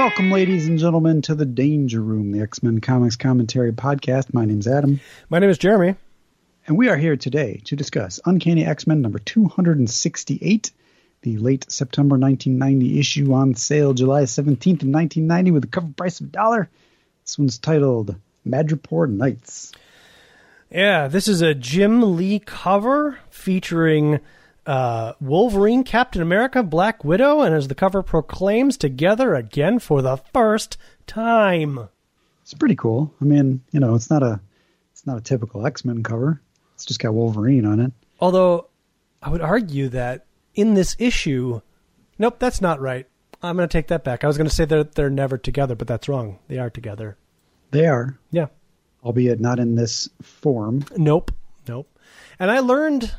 Welcome, ladies and gentlemen, to the Danger Room, the X Men Comics Commentary Podcast. My name's Adam. My name is Jeremy. And we are here today to discuss Uncanny X Men number 268, the late September 1990 issue on sale July 17th of 1990 with a cover price of a dollar. This one's titled Madripoor Nights. Yeah, this is a Jim Lee cover featuring uh, Wolverine, Captain America, Black Widow, and as the cover proclaims, together again for the first time. It's pretty cool. I mean, you know, it's not a it's not a typical X Men cover. It's just got Wolverine on it. Although, I would argue that in this issue, nope, that's not right. I'm going to take that back. I was going to say that they're never together, but that's wrong. They are together. They are. Yeah. Albeit not in this form. Nope. Nope. And I learned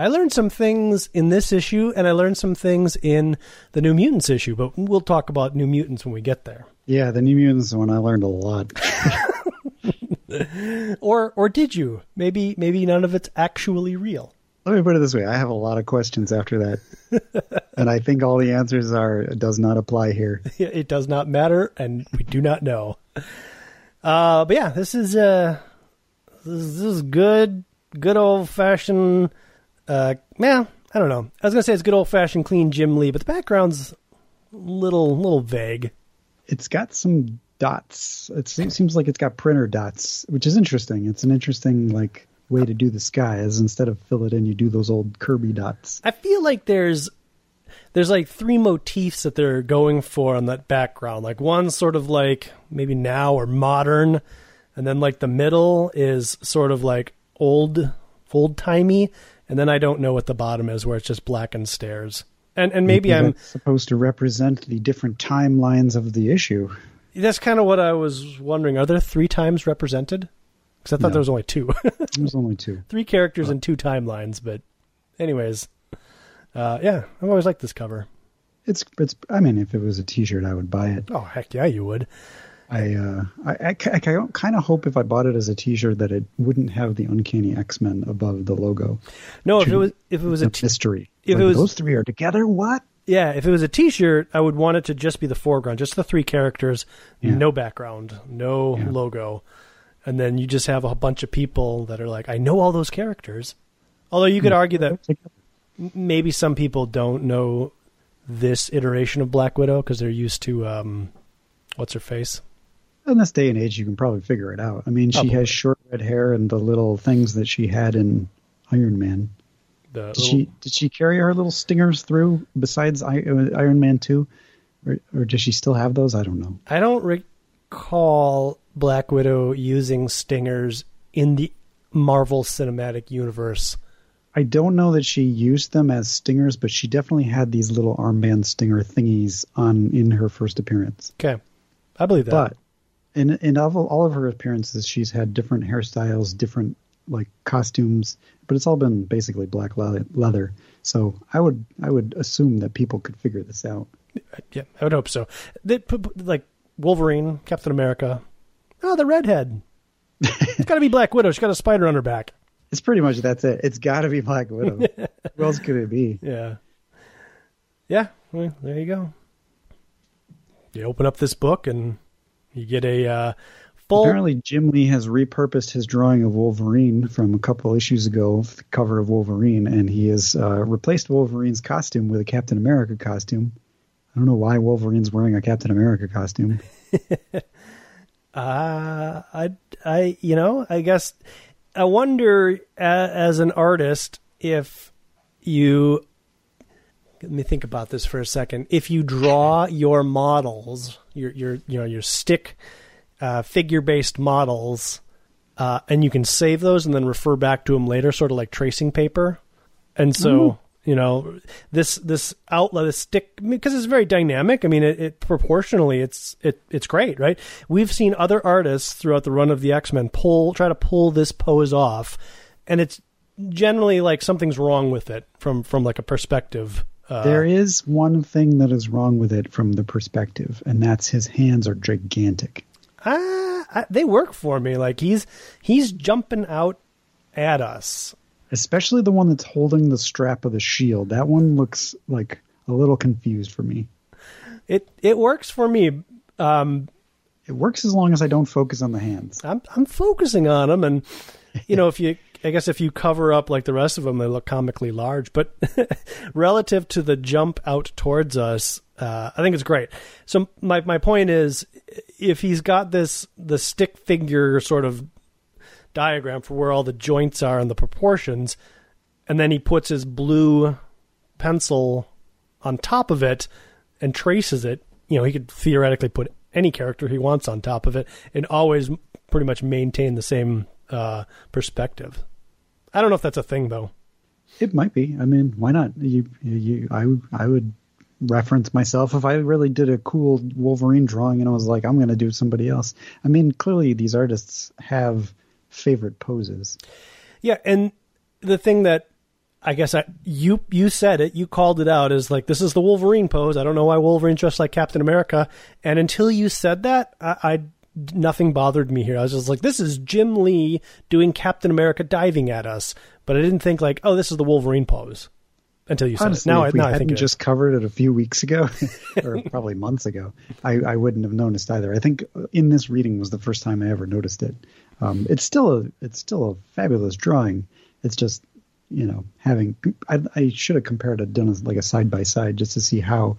I learned some things in this issue and I learned some things in the New Mutants issue, but we'll talk about New Mutants when we get there. Yeah, the New Mutants one I learned a lot. or or did you? Maybe maybe none of it's actually real. Let me put it this way: I have a lot of questions after that, and I think all the answers are it does not apply here. It does not matter, and we do not know. Uh, but yeah, this is uh, this this is good, good old fashioned. Uh, yeah, I don't know. I was gonna say it's good old fashioned clean Jim Lee, but the background's little little vague. It's got some dots. It seems like it's got printer dots, which is interesting. It's an interesting like way to do the sky is instead of fill it in. You do those old Kirby dots. I feel like there's there's like three motifs that they're going for on that background. Like one sort of like maybe now or modern, and then like the middle is sort of like old old timey, and then I don't know what the bottom is where it's just blackened stairs. And and maybe, maybe I'm supposed to represent the different timelines of the issue. That's kind of what I was wondering. Are there three times represented? Because I thought no. there was only two. There's only two. Three characters oh. and two timelines. But, anyways, uh, yeah, I've always liked this cover. It's it's. I mean, if it was a T-shirt, I would buy it. Oh heck yeah, you would. I uh, I, I, I kind of hope if I bought it as a T-shirt that it wouldn't have the Uncanny X Men above the logo. No, if it was if it was a t- mystery, if like, it was those three are together, what? Yeah, if it was a T-shirt, I would want it to just be the foreground, just the three characters, yeah. no background, no yeah. logo, and then you just have a bunch of people that are like, I know all those characters. Although you could argue that maybe some people don't know this iteration of Black Widow because they're used to um, what's her face. In this day and age, you can probably figure it out. I mean, she has short red hair and the little things that she had in Iron Man. did little... she did she carry her little stingers through besides uh, Iron Man two, or, or does she still have those? I don't know. I don't recall Black Widow using stingers in the Marvel Cinematic Universe. I don't know that she used them as stingers, but she definitely had these little armband stinger thingies on in her first appearance. Okay, I believe that. But in in all, all of her appearances, she's had different hairstyles, different like costumes, but it's all been basically black leather. So I would I would assume that people could figure this out. Yeah, I would hope so. They put like Wolverine, Captain America. Oh, the redhead. it's got to be Black Widow. She's got a spider on her back. It's pretty much that's it. It's got to be Black Widow. Who else could it be? Yeah. Yeah. Well, there you go. You open up this book and you get a uh, full. Apparently, Jim Lee has repurposed his drawing of Wolverine from a couple issues ago, the cover of Wolverine, and he has uh, replaced Wolverine's costume with a Captain America costume. I don't know why Wolverine's wearing a Captain America costume. uh, I, I, you know, I guess I wonder uh, as an artist if you let me think about this for a second. If you draw your models, your your you know your stick uh, figure based models, uh, and you can save those and then refer back to them later, sort of like tracing paper. And so mm. you know this this outlet, this stick, because it's very dynamic. I mean, it, it proportionally, it's it it's great, right? We've seen other artists throughout the run of the X Men pull try to pull this pose off, and it's generally like something's wrong with it from from like a perspective uh, there is one thing that is wrong with it from the perspective, and that's his hands are gigantic. Uh, they work for me. Like he's he's jumping out at us. Especially the one that's holding the strap of the shield. That one looks like a little confused for me. It it works for me. Um, it works as long as I don't focus on the hands. I'm I'm focusing on them, and you know, if you, I guess, if you cover up like the rest of them, they look comically large. But relative to the jump out towards us, uh, I think it's great. So my my point is, if he's got this the stick figure sort of diagram for where all the joints are and the proportions, and then he puts his blue pencil on top of it and traces it, you know, he could theoretically put any character he wants on top of it and always pretty much maintain the same uh, perspective. I don't know if that's a thing though. It might be. I mean, why not? You, you, I, I would reference myself if I really did a cool Wolverine drawing and I was like, I'm going to do somebody else. I mean, clearly these artists have favorite poses. Yeah, and the thing that I guess I, you you said it, you called it out as like this is the Wolverine pose. I don't know why Wolverine dressed like Captain America, and until you said that, I, I nothing bothered me here. I was just like, this is Jim Lee doing Captain America diving at us, but I didn't think like, oh, this is the Wolverine pose until you said it. Now, if we now hadn't I think just covered it a few weeks ago, or probably months ago, I, I wouldn't have noticed either. I think in this reading was the first time I ever noticed it. Um, it's still a it's still a fabulous drawing. It's just you know, having I, I should have compared it done as like a side by side just to see how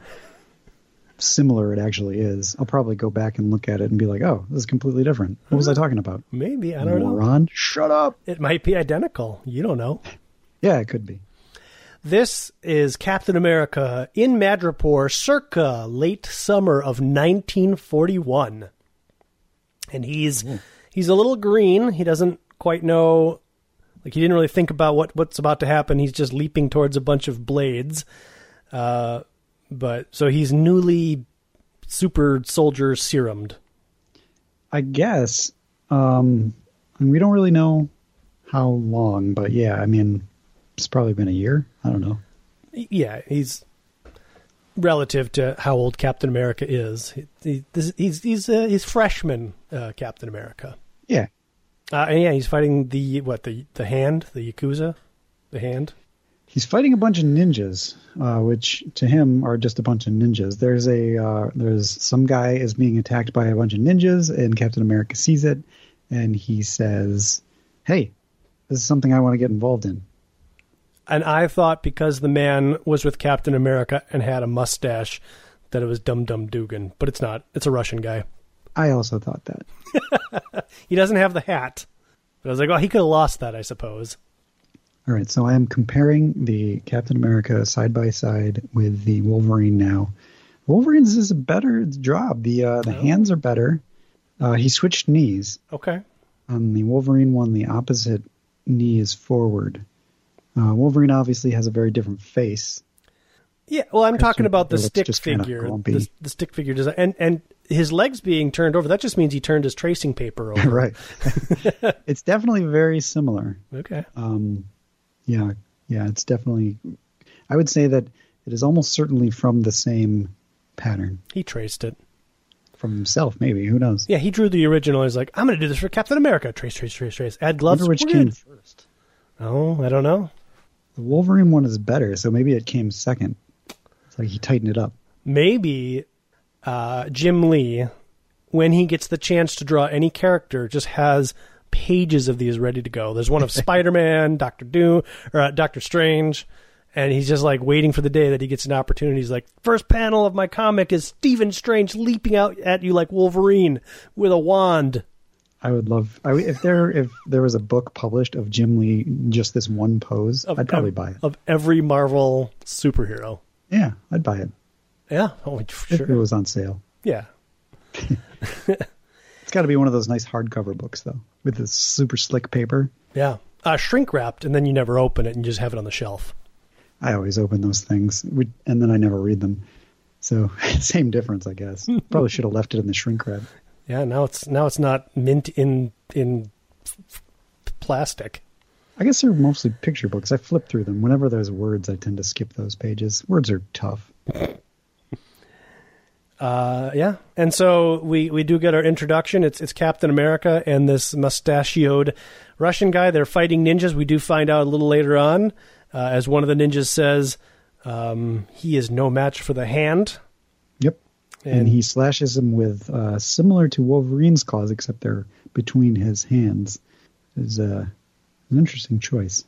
similar it actually is. I'll probably go back and look at it and be like, oh, this is completely different. What was I talking about? Maybe I don't Moron. know. Shut up. It might be identical. You don't know. Yeah, it could be. This is Captain America in Madripoor, circa late summer of 1941, and he's Ooh. he's a little green. He doesn't quite know like he didn't really think about what what's about to happen. He's just leaping towards a bunch of blades. Uh, but so he's newly super soldier serumed. I guess. Um, and we don't really know how long, but yeah, I mean, it's probably been a year. I don't know. Yeah, he's relative to how old Captain America is. He, he, he's he's uh, he's freshman uh, Captain America. Yeah, uh, and yeah, he's fighting the what the the hand, the yakuza, the hand. He's fighting a bunch of ninjas, uh, which to him are just a bunch of ninjas. There's a uh, there's some guy is being attacked by a bunch of ninjas, and Captain America sees it, and he says, "Hey, this is something I want to get involved in." And I thought because the man was with Captain America and had a mustache, that it was Dum Dum Dugan, but it's not. It's a Russian guy. I also thought that. he doesn't have the hat. But I was like, well, he could have lost that, I suppose. All right, so I am comparing the Captain America side by side with the Wolverine now. Wolverine's is a better job. The uh, the oh. hands are better. Uh, he switched knees. Okay. On the Wolverine one, the opposite knee is forward. Uh, Wolverine obviously has a very different face. Yeah, well, I'm talking about the stick figure, the, the, stick figure design, and and his legs being turned over. That just means he turned his tracing paper over. right. it's definitely very similar. Okay. Um, yeah, yeah, it's definitely. I would say that it is almost certainly from the same pattern. He traced it from himself, maybe. Who knows? Yeah, he drew the original. He's like, I'm going to do this for Captain America. Trace, trace, trace, trace. Add gloves. which came first. Oh, I don't know. The Wolverine one is better, so maybe it came second. It's like he tightened it up. Maybe uh, Jim Lee, when he gets the chance to draw any character, just has pages of these ready to go. There's one of Spider Man, Doctor Doom, or uh, Doctor Strange, and he's just like waiting for the day that he gets an opportunity. He's like, first panel of my comic is Stephen Strange leaping out at you like Wolverine with a wand. I would love I, if there if there was a book published of Jim Lee just this one pose. Of, I'd probably buy it of every Marvel superhero. Yeah, I'd buy it. Yeah, oh, sure. If it was on sale. Yeah. it's got to be one of those nice hardcover books, though, with this super slick paper. Yeah, uh, shrink wrapped, and then you never open it and you just have it on the shelf. I always open those things, and then I never read them. So same difference, I guess. Probably should have left it in the shrink wrap. Yeah, now it's now it's not mint in in plastic. I guess they're mostly picture books. I flip through them. Whenever there's words, I tend to skip those pages. Words are tough. Uh, yeah, and so we, we do get our introduction. It's it's Captain America and this mustachioed Russian guy. They're fighting ninjas. We do find out a little later on, uh, as one of the ninjas says, um, he is no match for the hand. Yep. and, and he slashes him with uh, similar to Wolverine's claws, except they're between his hands. Is uh, an interesting choice.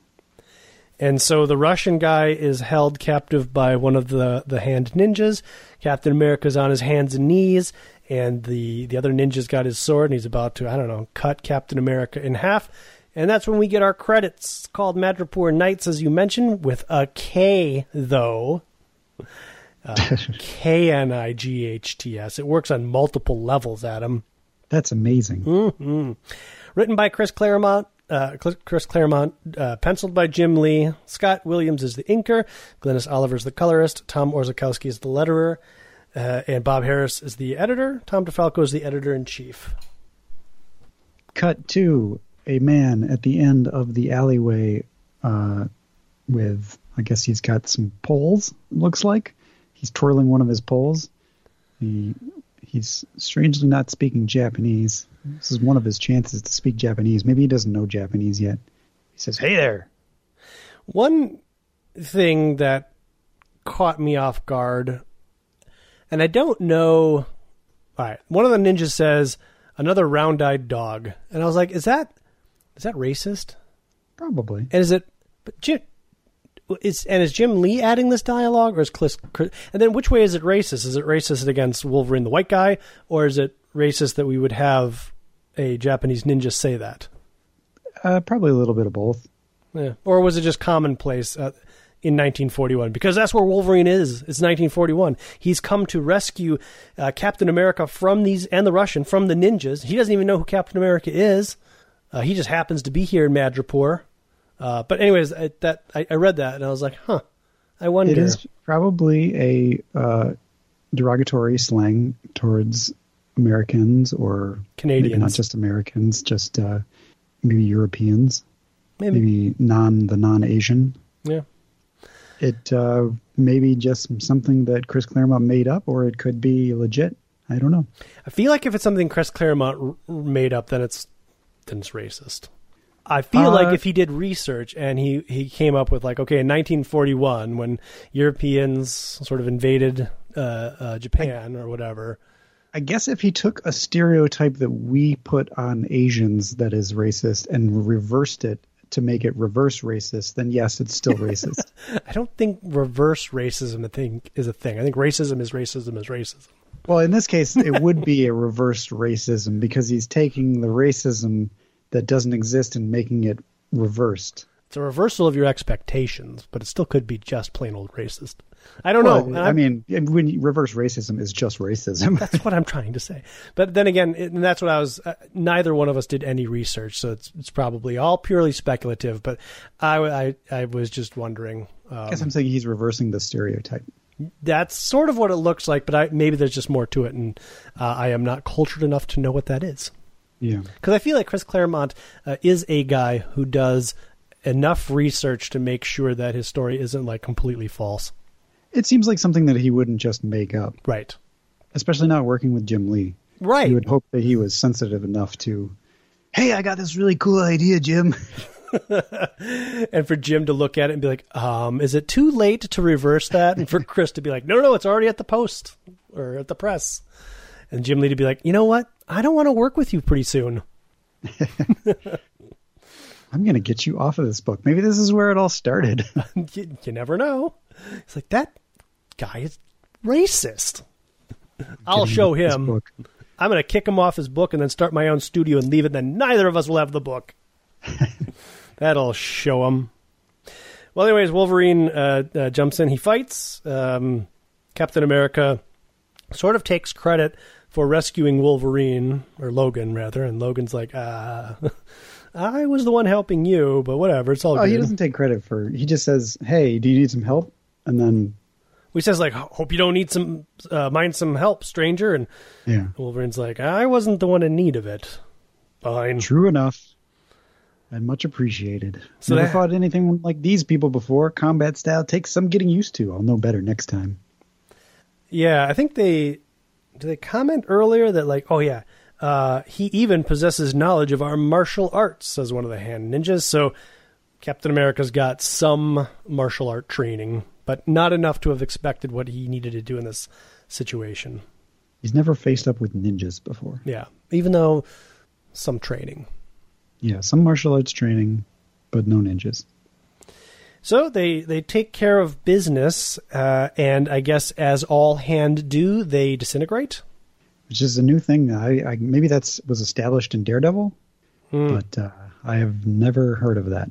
And so the Russian guy is held captive by one of the, the hand ninjas. Captain America's on his hands and knees, and the, the other ninja's got his sword, and he's about to, I don't know, cut Captain America in half. And that's when we get our credits called Madripoor Knights, as you mentioned, with a K, though. Uh, K N I G H T S. It works on multiple levels, Adam. That's amazing. Mm-hmm. Written by Chris Claremont, uh, Chris Claremont, uh, penciled by Jim Lee. Scott Williams is the inker. Glynis Oliver is the colorist. Tom Orzechowski is the letterer. Uh, and Bob Harras is the editor. Tom DeFalco is the editor in chief. Cut to a man at the end of the alleyway uh, with, I guess he's got some poles, looks like. He's twirling one of his poles. He he's strangely not speaking Japanese. This is one of his chances to speak Japanese. Maybe he doesn't know Japanese yet. He says, "Hey there." One thing that caught me off guard, and I don't know. All right, one of the ninjas says, "Another round-eyed dog," and I was like, "Is that is that racist?" Probably. And is it? But Jim, is and is Jim Lee adding this dialogue, or is Chris? And then which way is it racist? Is it racist against Wolverine, the white guy, or is it racist that we would have a Japanese ninja say that? Uh, probably a little bit of both. Yeah. Or was it just commonplace uh, in 1941? Because that's where Wolverine is. It's 1941. He's come to rescue uh, Captain America from these and the Russian from the ninjas. He doesn't even know who Captain America is. Uh, he just happens to be here in Madripoor. Uh, but anyways, I, that I, I, read that and I was like, huh. I wonder. It is probably a uh, derogatory slang towards Americans or Canadians, not just Americans, just uh, maybe Europeans, maybe. maybe non the non Asian. Yeah. It uh, may be just something that Chris Claremont made up, or it could be legit. I don't know. I feel like if it's something Chris Claremont r- made up, then it's then it's racist. I feel uh, like if he did research and he, he came up with like, okay, in 1941, when Europeans sort of invaded uh, uh, Japan or whatever, I guess if he took a stereotype that we put on Asians that is racist and reversed it to make it reverse racist, then yes, it's still racist. I don't think reverse racism I think is a thing. I think racism is racism is racism. Well, in this case, it would be a reversed racism because he's taking the racism that doesn't exist and making it reversed. It's a reversal of your expectations, but it still could be just plain old racist. I don't well, know. I mean, when you, reverse racism is just racism. that's what I'm trying to say. But then again, and that's what I was. Uh, neither one of us did any research, so it's it's probably all purely speculative. But I I, I was just wondering. Um, I guess I'm saying he's reversing the stereotype. That's sort of what it looks like, but I, maybe there's just more to it, and uh, I am not cultured enough to know what that is. Yeah, because I feel like Chris Claremont uh, is a guy who does enough research to make sure that his story isn't like completely false. It seems like something that he wouldn't just make up. Right. Especially not working with Jim Lee. Right. You would hope that he was sensitive enough to, hey, I got this really cool idea, Jim. and for Jim to look at it and be like, um, is it too late to reverse that? And for Chris to be like, no, no, it's already at the post or at the press. And Jim Lee to be like, you know what? I don't want to work with you pretty soon. I'm going to get you off of this book. Maybe this is where it all started. you, you, never know. It's like that guy is racist. I'll show him. I'm going to kick him off his book and then start my own studio and leave it. Then neither of us will have the book. That'll show him. Well, anyways, Wolverine uh, uh, jumps in. He fights. Um, Captain America sort of takes credit for rescuing Wolverine or Logan rather, and Logan's like, ah. I was the one helping you, but whatever. It's all. Oh, good. he doesn't take credit for. He just says, "Hey, do you need some help?" And then he says, "Like, hope you don't need some, uh, mind some help, stranger." And yeah, Wolverine's like, "I wasn't the one in need of it." Fine. True enough. And much appreciated. So Never that, fought anything like these people before. Combat style takes some getting used to. I'll know better next time. Yeah, I think they did they comment earlier that like, oh yeah, uh, he even possesses knowledge of our martial arts, says one of the hand ninjas. So Captain America's got some martial art training, but not enough to have expected what he needed to do in this situation. He's never faced up with ninjas before. Yeah, even though some training. Yeah, some martial arts training, but no ninjas. So they they take care of business, uh, and I guess as all hand do, they disintegrate. Which is a new thing. I, I maybe that was established in Daredevil, mm. but uh, I have never heard of that.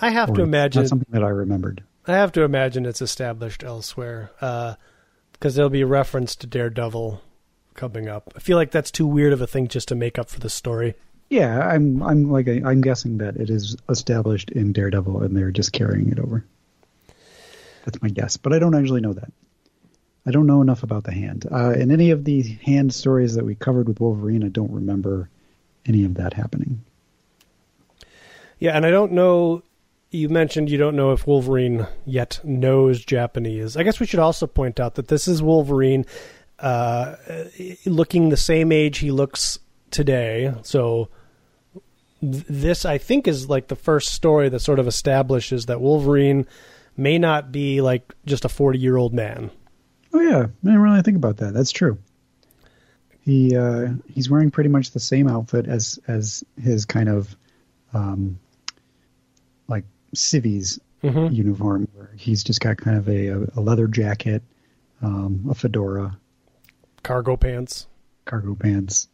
I have or to imagine not something that I remembered. I have to imagine it's established elsewhere because uh, there'll be a reference to Daredevil coming up. I feel like that's too weird of a thing just to make up for the story. Yeah, I'm I'm like i am guessing that it is established in Daredevil and they're just carrying it over. That's my guess, but I don't actually know that. I don't know enough about the hand. Uh, in any of the hand stories that we covered with Wolverine, I don't remember any of that happening. Yeah, and I don't know. You mentioned you don't know if Wolverine yet knows Japanese. I guess we should also point out that this is Wolverine uh, looking the same age he looks today. So this I think is like the first story that sort of establishes that Wolverine may not be like just a 40-year-old man. Oh yeah, I didn't really think about that. That's true. He uh, he's wearing pretty much the same outfit as as his kind of um, like civvies mm-hmm. uniform, where he's just got kind of a, a leather jacket, um, a fedora, cargo pants, cargo pants,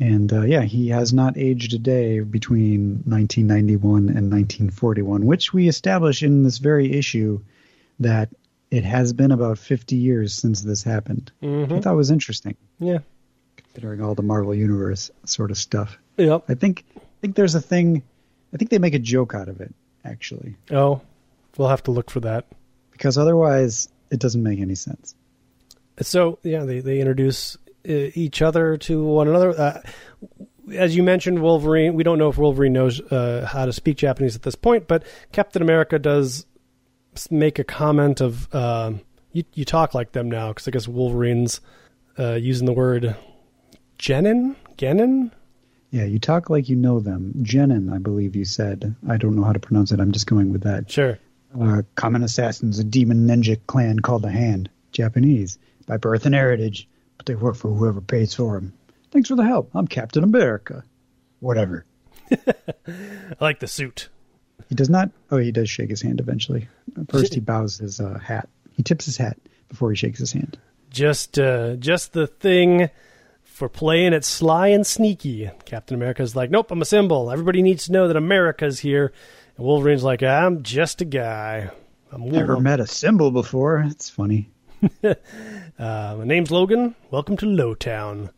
and uh, yeah, he has not aged a day between 1991 and 1941, which we establish in this very issue that it has been about 50 years since this happened. Mm-hmm. I thought was interesting. Yeah. Considering all the Marvel Universe sort of stuff. Yep. I think I think there's a thing I think they make a joke out of it, actually. Oh. We'll have to look for that. Because otherwise it doesn't make any sense. So yeah, they, they introduce each other to one another. Uh, as you mentioned, Wolverine. We don't know if Wolverine knows uh, how to speak Japanese at this point, but Captain America does make a comment of uh, you, you talk like them now because I guess Wolverine's uh, using the word genin, genin. Yeah, you talk like you know them. Genin, I believe you said. I don't know how to pronounce it. I'm just going with that. Sure. Uh, common assassins, a demon ninja clan called the Hand. Japanese, by birth and heritage but they work for whoever pays for them. Thanks for the help. I'm Captain America. Whatever. I like the suit. He does not. Oh, he does shake his hand eventually. First, he bows his uh, hat. He tips his hat before he shakes his hand. Just, uh, just the thing for playing it sly and sneaky. Captain America's like, nope, I'm a symbol. Everybody needs to know that America's here. And Wolverine's like, I'm just a guy. I'm Never met a symbol before. It's funny. uh, my name's Logan. Welcome to Lowtown.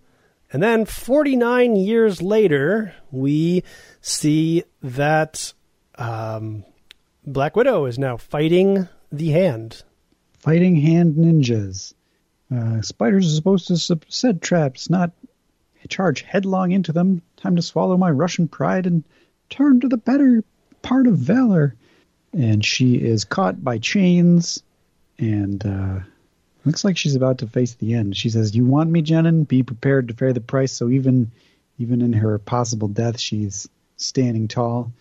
And then 49 years later, we see that um, Black Widow is now fighting the hand. Fighting hand ninjas. Uh, spiders are supposed to set traps, not charge headlong into them. Time to swallow my Russian pride and turn to the better part of valor. And she is caught by chains and uh, Looks like she's about to face the end. She says, "You want me, Genin? Be prepared to pay the price." So even even in her possible death, she's standing tall.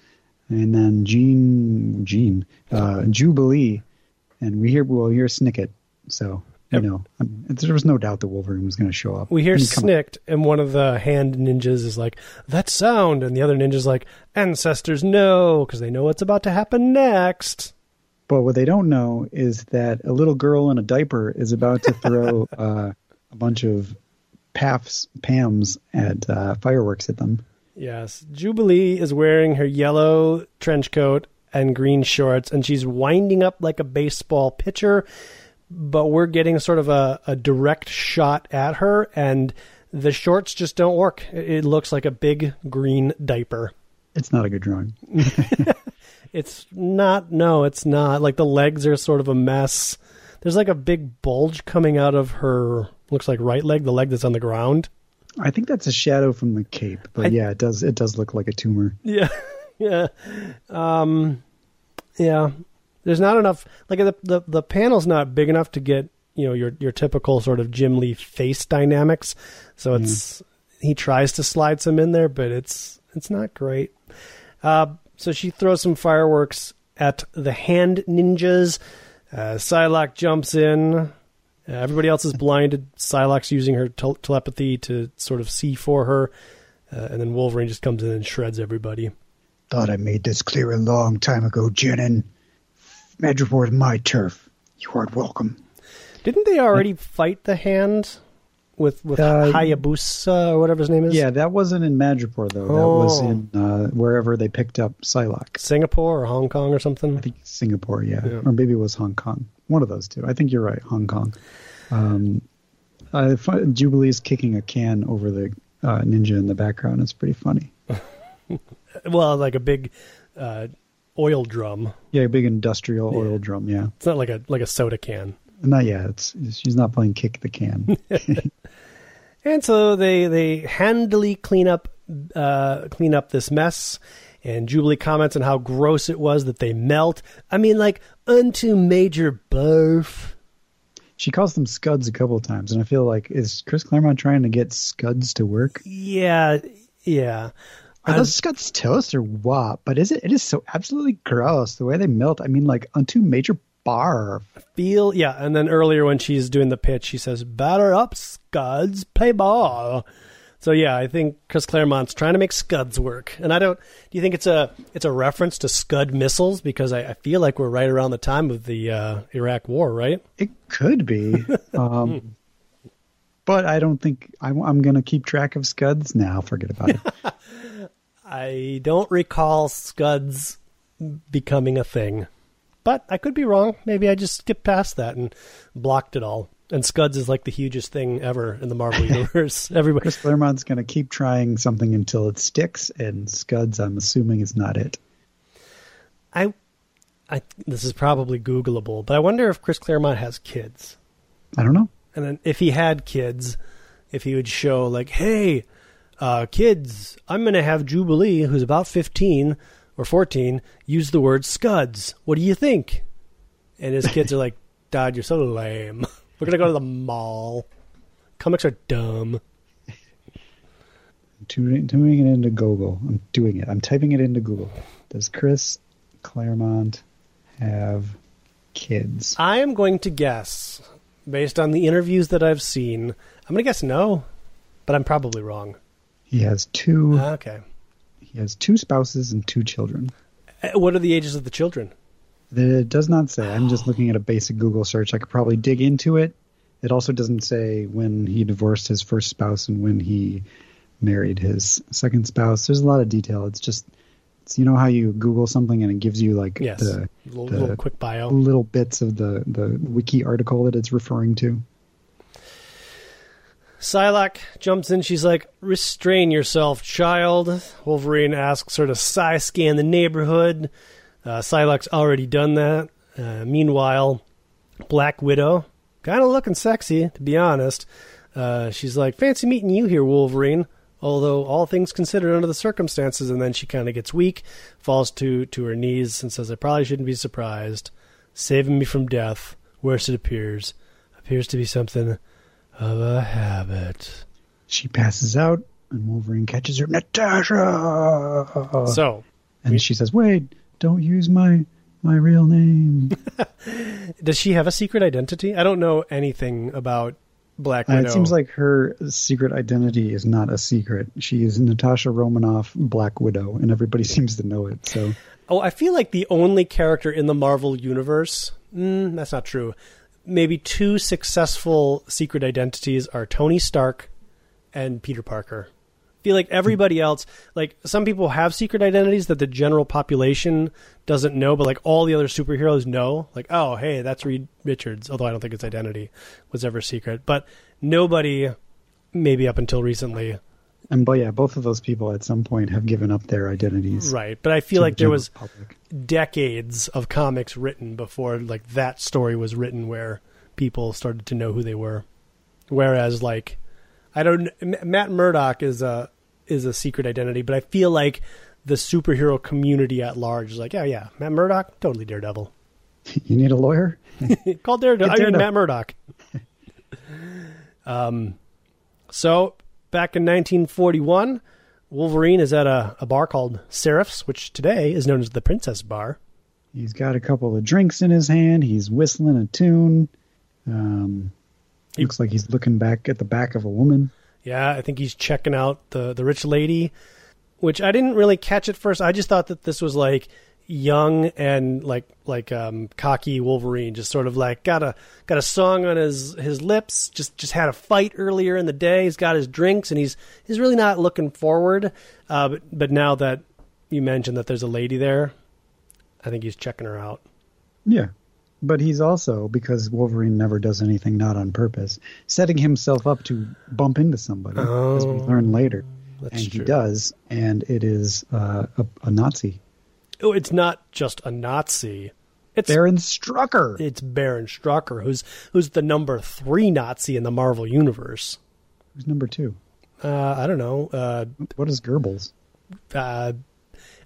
And then Jean, Jean, uh, Jubilee, and we hear we'll hear Snikt. So you know, there was no doubt that Wolverine was going to show up. We hear Snikt, and one of the hand ninjas is like, "That sound," and the other ninja's like, "Ancestors know," because they know what's about to happen next. But what they don't know is that a little girl in a diaper is about to throw uh, a bunch of PAFs, PAMs at uh, fireworks at them. Yes. Jubilee is wearing her yellow trench coat and green shorts, and she's winding up like a baseball pitcher. But we're getting sort of a, a direct shot at her, and the shorts just don't work. It looks like a big green diaper. It's not a good drawing. It's not. No, it's not. Like the legs are sort of a mess. There's like a big bulge coming out of her. Looks like right leg, the leg that's on the ground. I think that's a shadow from the cape, but I, yeah, it does. It does look like a tumor. Yeah, yeah, um, yeah. There's not enough. Like the the the panel's not big enough to get you know your your typical sort of Jim Lee face dynamics. So it's he tries to slide some in there, but it's it's not great. Uh, so she throws some fireworks at the hand ninjas. Uh, Psylocke jumps in Uh, everybody else is blinded. Psylocke's using her tel- telepathy to sort of see for her, uh, and then Wolverine just comes in and shreds everybody. Thought I made this clear a long time ago, Genin. Madripoor is my turf. You aren't welcome. Didn't they already fight the hand with with uh, Hayabusa or whatever his name is? Yeah, that wasn't in Madripoor though. Oh. That was oh. in uh, wherever they picked up Psylocke. Singapore or Hong Kong or something. I think Singapore, yeah. yeah. or maybe it was Hong Kong. One of those two. I think you're right, Hong Kong. Um, uh, Jubilee's kicking a can over the uh, ninja in the background. It's pretty funny. well, like a big uh, oil drum. Yeah, a big industrial yeah. oil drum. Yeah, it's not like a like a soda can. Not yet. It's, she's not playing kick the can. and so they they handily clean up uh, clean up this mess. And Jubilee comments on how gross it was that they melt. I mean, like unto major barf. She calls them scuds a couple of times, and I feel like is Chris Claremont trying to get scuds to work? Yeah, yeah. Are those scuds toast or what? But is it? It is so absolutely gross the way they melt. I mean, like unto major bar. Feel yeah, and then earlier when she's doing the pitch, she says, "Batter up, Scuds, play ball." So yeah, I think Chris Claremont's trying to make Scuds work, and I don't. Do you think it's a it's a reference to Scud missiles? Because I, I feel like we're right around the time of the uh, Iraq War, right? It could be, um, but I don't think I'm, I'm going to keep track of Scuds now. Forget about it. I don't recall Scuds becoming a thing. But I could be wrong. Maybe I just skipped past that and blocked it all. And Scuds is like the hugest thing ever in the Marvel universe. Everybody. Chris Claremont's going to keep trying something until it sticks, and Scuds, I'm assuming, is not it. I, I this is probably Googleable, but I wonder if Chris Claremont has kids. I don't know. And then if he had kids, if he would show like, hey, uh, kids, I'm going to have Jubilee, who's about 15, or 14 use the word scuds. What do you think? And his kids are like, Dad, you're so lame. We're going to go to the mall. Comics are dumb. I'm doing it into Google. I'm doing it. I'm typing it into Google. Does Chris Claremont have kids? I am going to guess, based on the interviews that I've seen, I'm going to guess no, but I'm probably wrong. He has two. Okay. He has two spouses and two children. Uh, what are the ages of the children? It does not say. I'm just looking at a basic Google search. I could probably dig into it. It also doesn't say when he divorced his first spouse and when he married his second spouse. There's a lot of detail. It's just, it's, you know how you Google something and it gives you like yes. the, little, the little quick bio, little bits of the the wiki article that it's referring to. Psylocke jumps in. She's like, "Restrain yourself, child." Wolverine asks her to psi scan the neighborhood. Uh, Psylocke's already done that. Uh, meanwhile, Black Widow, kind of looking sexy, to be honest. Uh, she's like, "Fancy meeting you here, Wolverine." Although all things considered under the circumstances, and then she kind of gets weak, falls to to her knees, and says, "I probably shouldn't be surprised. Saving me from death, worse it appears, appears to be something." Of a habit. She passes out, and Wolverine catches her. Natasha. So, and we, she says, "Wait, don't use my my real name." Does she have a secret identity? I don't know anything about Black Widow. Uh, it seems like her secret identity is not a secret. She is Natasha Romanoff, Black Widow, and everybody seems to know it. So, oh, I feel like the only character in the Marvel universe. Mm, that's not true maybe two successful secret identities are Tony Stark and Peter Parker. I feel like everybody else, like some people have secret identities that the general population doesn't know, but like all the other superheroes know. Like, oh, hey, that's Reed Richards. Although I don't think its identity was ever secret, but nobody, maybe up until recently, and but yeah, both of those people at some point have given up their identities. Right, but I feel like the there was public. decades of comics written before like that story was written where people started to know who they were. Whereas like I don't Matt Murdock is a is a secret identity, but I feel like the superhero community at large is like, yeah, yeah, Matt Murdock, totally Daredevil. You need a lawyer? Call Daredevil. I mean Matt Murdock. um, so back in 1941, Wolverine is at a, a bar called Seraph's, which today is known as the Princess Bar. He's got a couple of drinks in his hand. He's whistling a tune. Um, He, Looks like he's looking back at the back of a woman. Yeah, I think he's checking out the the rich lady, which I didn't really catch at first. I just thought that this was like young and like like um, cocky Wolverine, just sort of like got a got a song on his his lips. Just just had a fight earlier in the day. He's got his drinks and he's he's really not looking forward. Uh, but but now that you mentioned that there's a lady there, I think he's checking her out. Yeah, but he's also because Wolverine never does anything not on purpose, setting himself up to bump into somebody, oh, as we learn later. and he does, and it is uh, a, a Nazi oh, it's not just a Nazi. It's Baron Strucker. It's Baron Strucker, who's who's the number three Nazi in the Marvel universe. Who's number two? Uh, I don't know. Uh, what is Goebbels? Uh,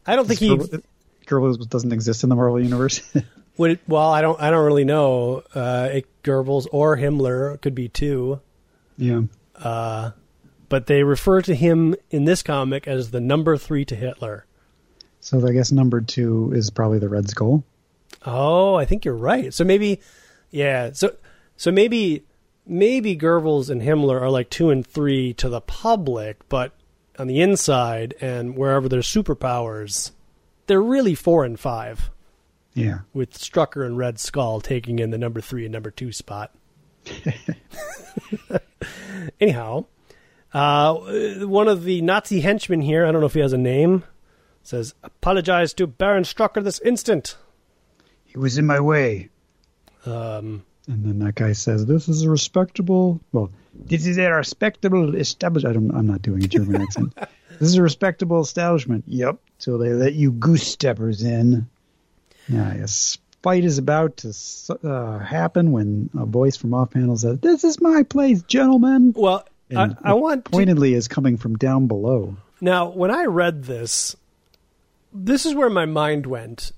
I don't think he. Goebbels doesn't exist in the Marvel universe. Would it, well, I don't. I don't really know. Uh, it, Goebbels or Himmler could be two. Yeah. Uh, but they refer to him in this comic as the number three to Hitler. So I guess number two is probably the Red Skull. Oh, I think you're right. So maybe, yeah. So so maybe maybe Goebbels and Himmler are like two and three to the public, but on the inside and wherever there's superpowers, they're really four and five. Yeah. With Strucker and Red Skull taking in the number three and number two spot. Anyhow, uh, one of the Nazi henchmen here, I don't know if he has a name, says, Apologize to Baron Strucker this instant. He was in my way. Um, and then that guy says, This is a respectable, well, this is a respectable establishment. I don't, I'm not doing a German accent. This is a respectable establishment. Yep. So they let you goose steppers in. Yeah, a fight is about to uh, happen when a voice from off panel says, This is my place, gentlemen. Well, I, I, want pointedly to... is coming from down below. Now, when I read this, this is where my mind went.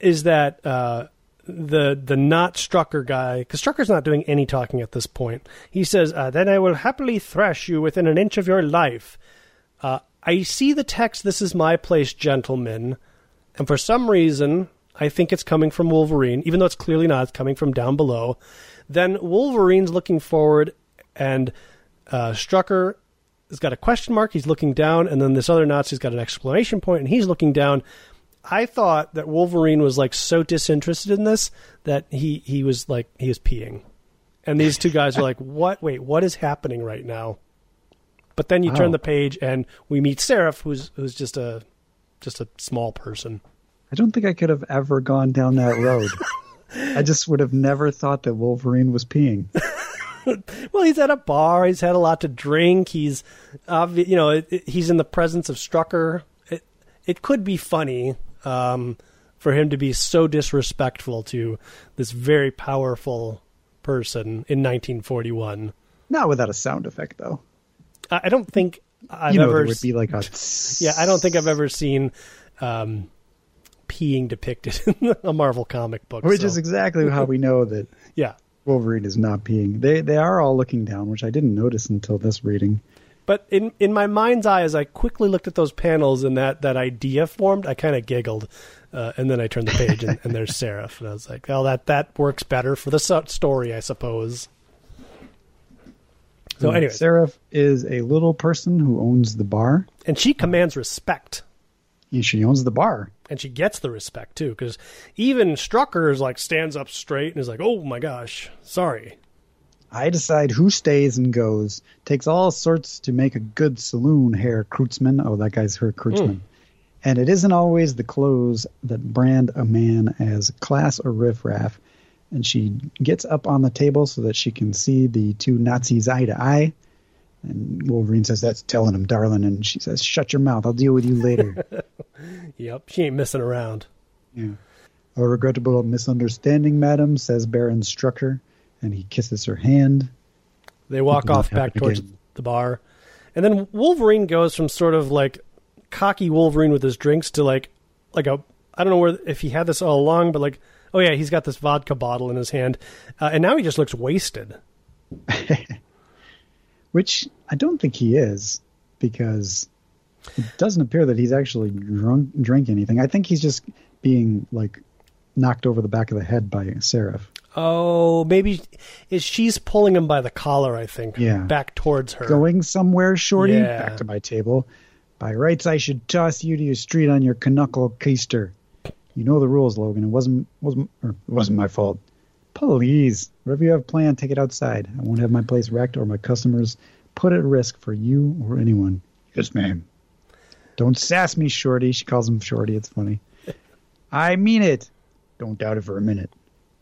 Is that uh, the the not Strucker guy? Because Strucker's not doing any talking at this point. He says, uh, "Then I will happily thrash you within an inch of your life." Uh, I see the text. This is my place, gentlemen, and for some reason, I think it's coming from Wolverine, even though it's clearly not. It's coming from down below. Then Wolverine's looking forward, and uh, Strucker has got a question mark. He's looking down, and then this other Nazi's got an exclamation point, and he's looking down. I thought that Wolverine was like so disinterested in this that he he was like he was peeing, and these two guys are like, "What? Wait, what is happening right now?" But then you wow. turn the page, and we meet Seraph, who's who's just a just a small person. I don't think I could have ever gone down that road. I just would have never thought that Wolverine was peeing. well, he's at a bar. He's had a lot to drink. He's, obvi- you know, it, it, he's in the presence of Strucker. It it could be funny um, for him to be so disrespectful to this very powerful person in 1941. Not without a sound effect, though. I, I don't think I've you know, ever. would be like a. yeah, I don't think I've ever seen. Um, peeing depicted in a Marvel comic book, which so. is exactly how we know that. yeah, Wolverine is not being. They they are all looking down, which I didn't notice until this reading. But in in my mind's eye, as I quickly looked at those panels and that that idea formed, I kind of giggled, uh, and then I turned the page and, and there's Seraph, and I was like, "Well, that that works better for the story, I suppose." So, anyway, Seraph is a little person who owns the bar, and she commands respect. And she owns the bar and she gets the respect too because even Strucker is like stands up straight and is like, "Oh my gosh, sorry." I decide who stays and goes. Takes all sorts to make a good saloon, Herr Kreutzmann. Oh, that guy's Herr Kreutzmann. Mm. And it isn't always the clothes that brand a man as class or riffraff. And she gets up on the table so that she can see the two Nazis eye to eye. And Wolverine says, That's telling him, darling. And she says, Shut your mouth. I'll deal with you later. yep. She ain't messing around. Yeah. A regrettable misunderstanding, madam, says Baron Strucker. And he kisses her hand. They walk off back towards again. the bar. And then Wolverine goes from sort of like cocky Wolverine with his drinks to like, like a, I don't know where, if he had this all along, but like, oh yeah, he's got this vodka bottle in his hand. Uh, and now he just looks wasted. which I don't think he is because it doesn't appear that he's actually drunk drink anything. I think he's just being like knocked over the back of the head by Seraph. Oh, maybe is she's pulling him by the collar? I think. Yeah. Back towards her. Going somewhere, Shorty? Yeah. Back to my table. By rights, I should toss you to your street on your knuckle keister. You know the rules, Logan. It wasn't wasn't or it wasn't my fault. Please, whatever you have planned, take it outside. I won't have my place wrecked or my customers put at risk for you or anyone. Yes, ma'am. Don't sass me, Shorty. She calls him Shorty. It's funny. I mean it. Don't doubt it for a minute.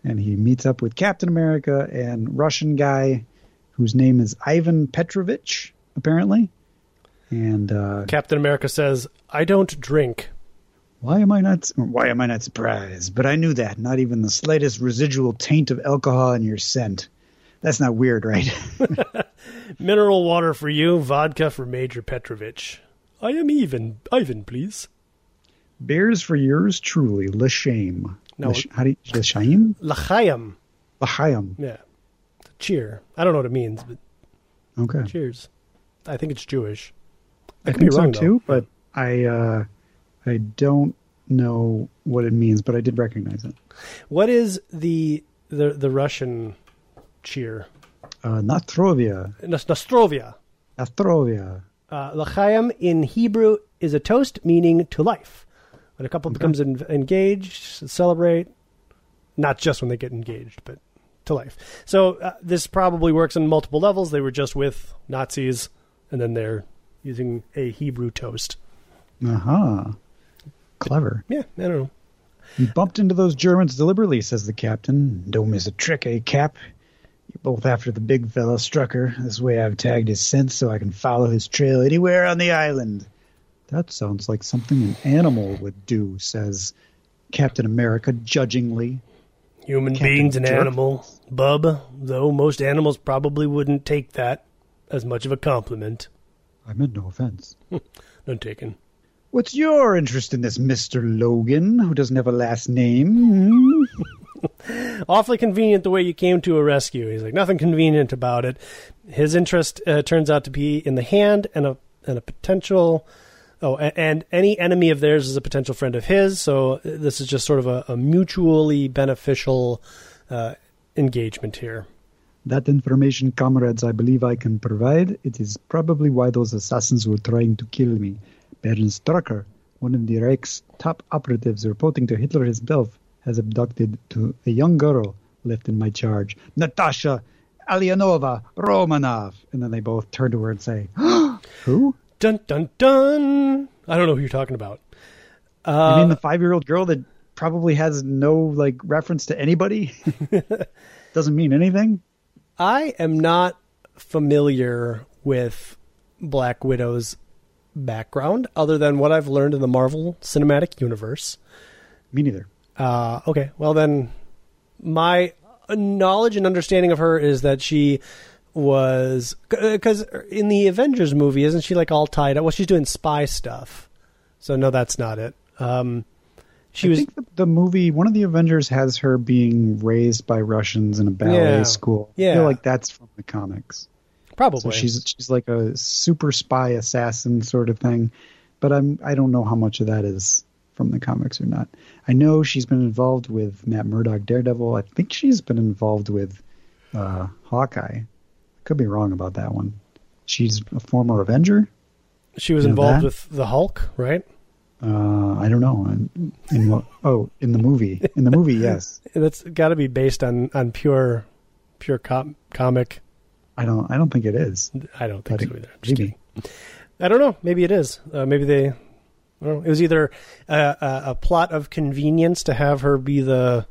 And he meets up with Captain America and Russian guy whose name is Ivan Petrovich, apparently. And uh, Captain America says, "I don't drink." Why am I not? Why am I not surprised? But I knew that. Not even the slightest residual taint of alcohol in your scent. That's not weird, right? Mineral water for you, vodka for Major Petrovich. I am even. Ivan, please. Beers for yours truly, L'Shame. No. L'sh- how do you, L'Shame? L'chaim. L'Chaim. Yeah. Cheer. I don't know what it means, but Okay. cheers. I think it's Jewish. I could think be wrong, so too, though. but I uh, I don't know what it means, but I did recognize it. What is the the the Russian cheer? Uh, Nastrovia. Nas- Nostrovia. Nastrovia. Uh, L'chaim in Hebrew is a toast meaning to life. When a couple becomes en- engaged, celebrate, not just when they get engaged, but to life. So uh, this probably works on multiple levels. They were just with Nazis, and then they're using a Hebrew toast. Uh huh. Clever. Yeah, I don't know. You bumped into those Germans deliberately, says the captain. Don't miss a trick, eh, Cap? You're both after the big fella, Strucker. This way I've tagged his scent so I can follow his trail anywhere on the island. That sounds like something an animal would do, says Captain America judgingly. Human Captain being's an Jerk. animal, bub. Though most animals probably wouldn't take that as much of a compliment. I meant no offense. None taken. What's your interest in this Mr. Logan, who doesn't have a last name? Hmm? awfully convenient the way you came to a rescue. He's like nothing convenient about it. His interest uh, turns out to be in the hand and a and a potential. Oh, a- and any enemy of theirs is a potential friend of his. So uh, this is just sort of a, a mutually beneficial uh, engagement here. That information, comrades, I believe I can provide. It is probably why those assassins were trying to kill me. Baron Strucker, one of the Reich's top operatives reporting to Hitler himself, has abducted to a young girl left in my charge, Natasha Alianova Romanov. And then they both turn to her and say, Who? Dun dun dun. I don't know who you're talking about. Uh, you mean the five year old girl that probably has no like reference to anybody? Doesn't mean anything? I am not familiar with Black Widow's background other than what I've learned in the Marvel Cinematic Universe. Me neither. Uh, okay, well then, my knowledge and understanding of her is that she was because in the Avengers movie, isn't she like all tied up? Well, she's doing spy stuff, so no, that's not it. Um, she I was the, the movie, one of the Avengers has her being raised by Russians in a ballet Yeah. school. I Yeah. feel like that's from the comics. Probably So she's she's like a super spy assassin sort of thing, but I'm I don't know how much of that is from the comics or not. I know she's been involved with Matt Murdock, Daredevil. I think she's been involved with uh, Hawkeye. Could be wrong about that one. She's a former Avenger. she was you know involved that? with the Hulk, right? Uh, I don't know. In, in what? Oh, in the movie. In the movie, yes. That's got to be based on on pure pure com- comic. I don't. I don't think it is. I don't think But so it- either. Maybe. I don't know. Maybe it is. Uh, maybe they. I don't know. It was either a, a, a plot of convenience to have her be the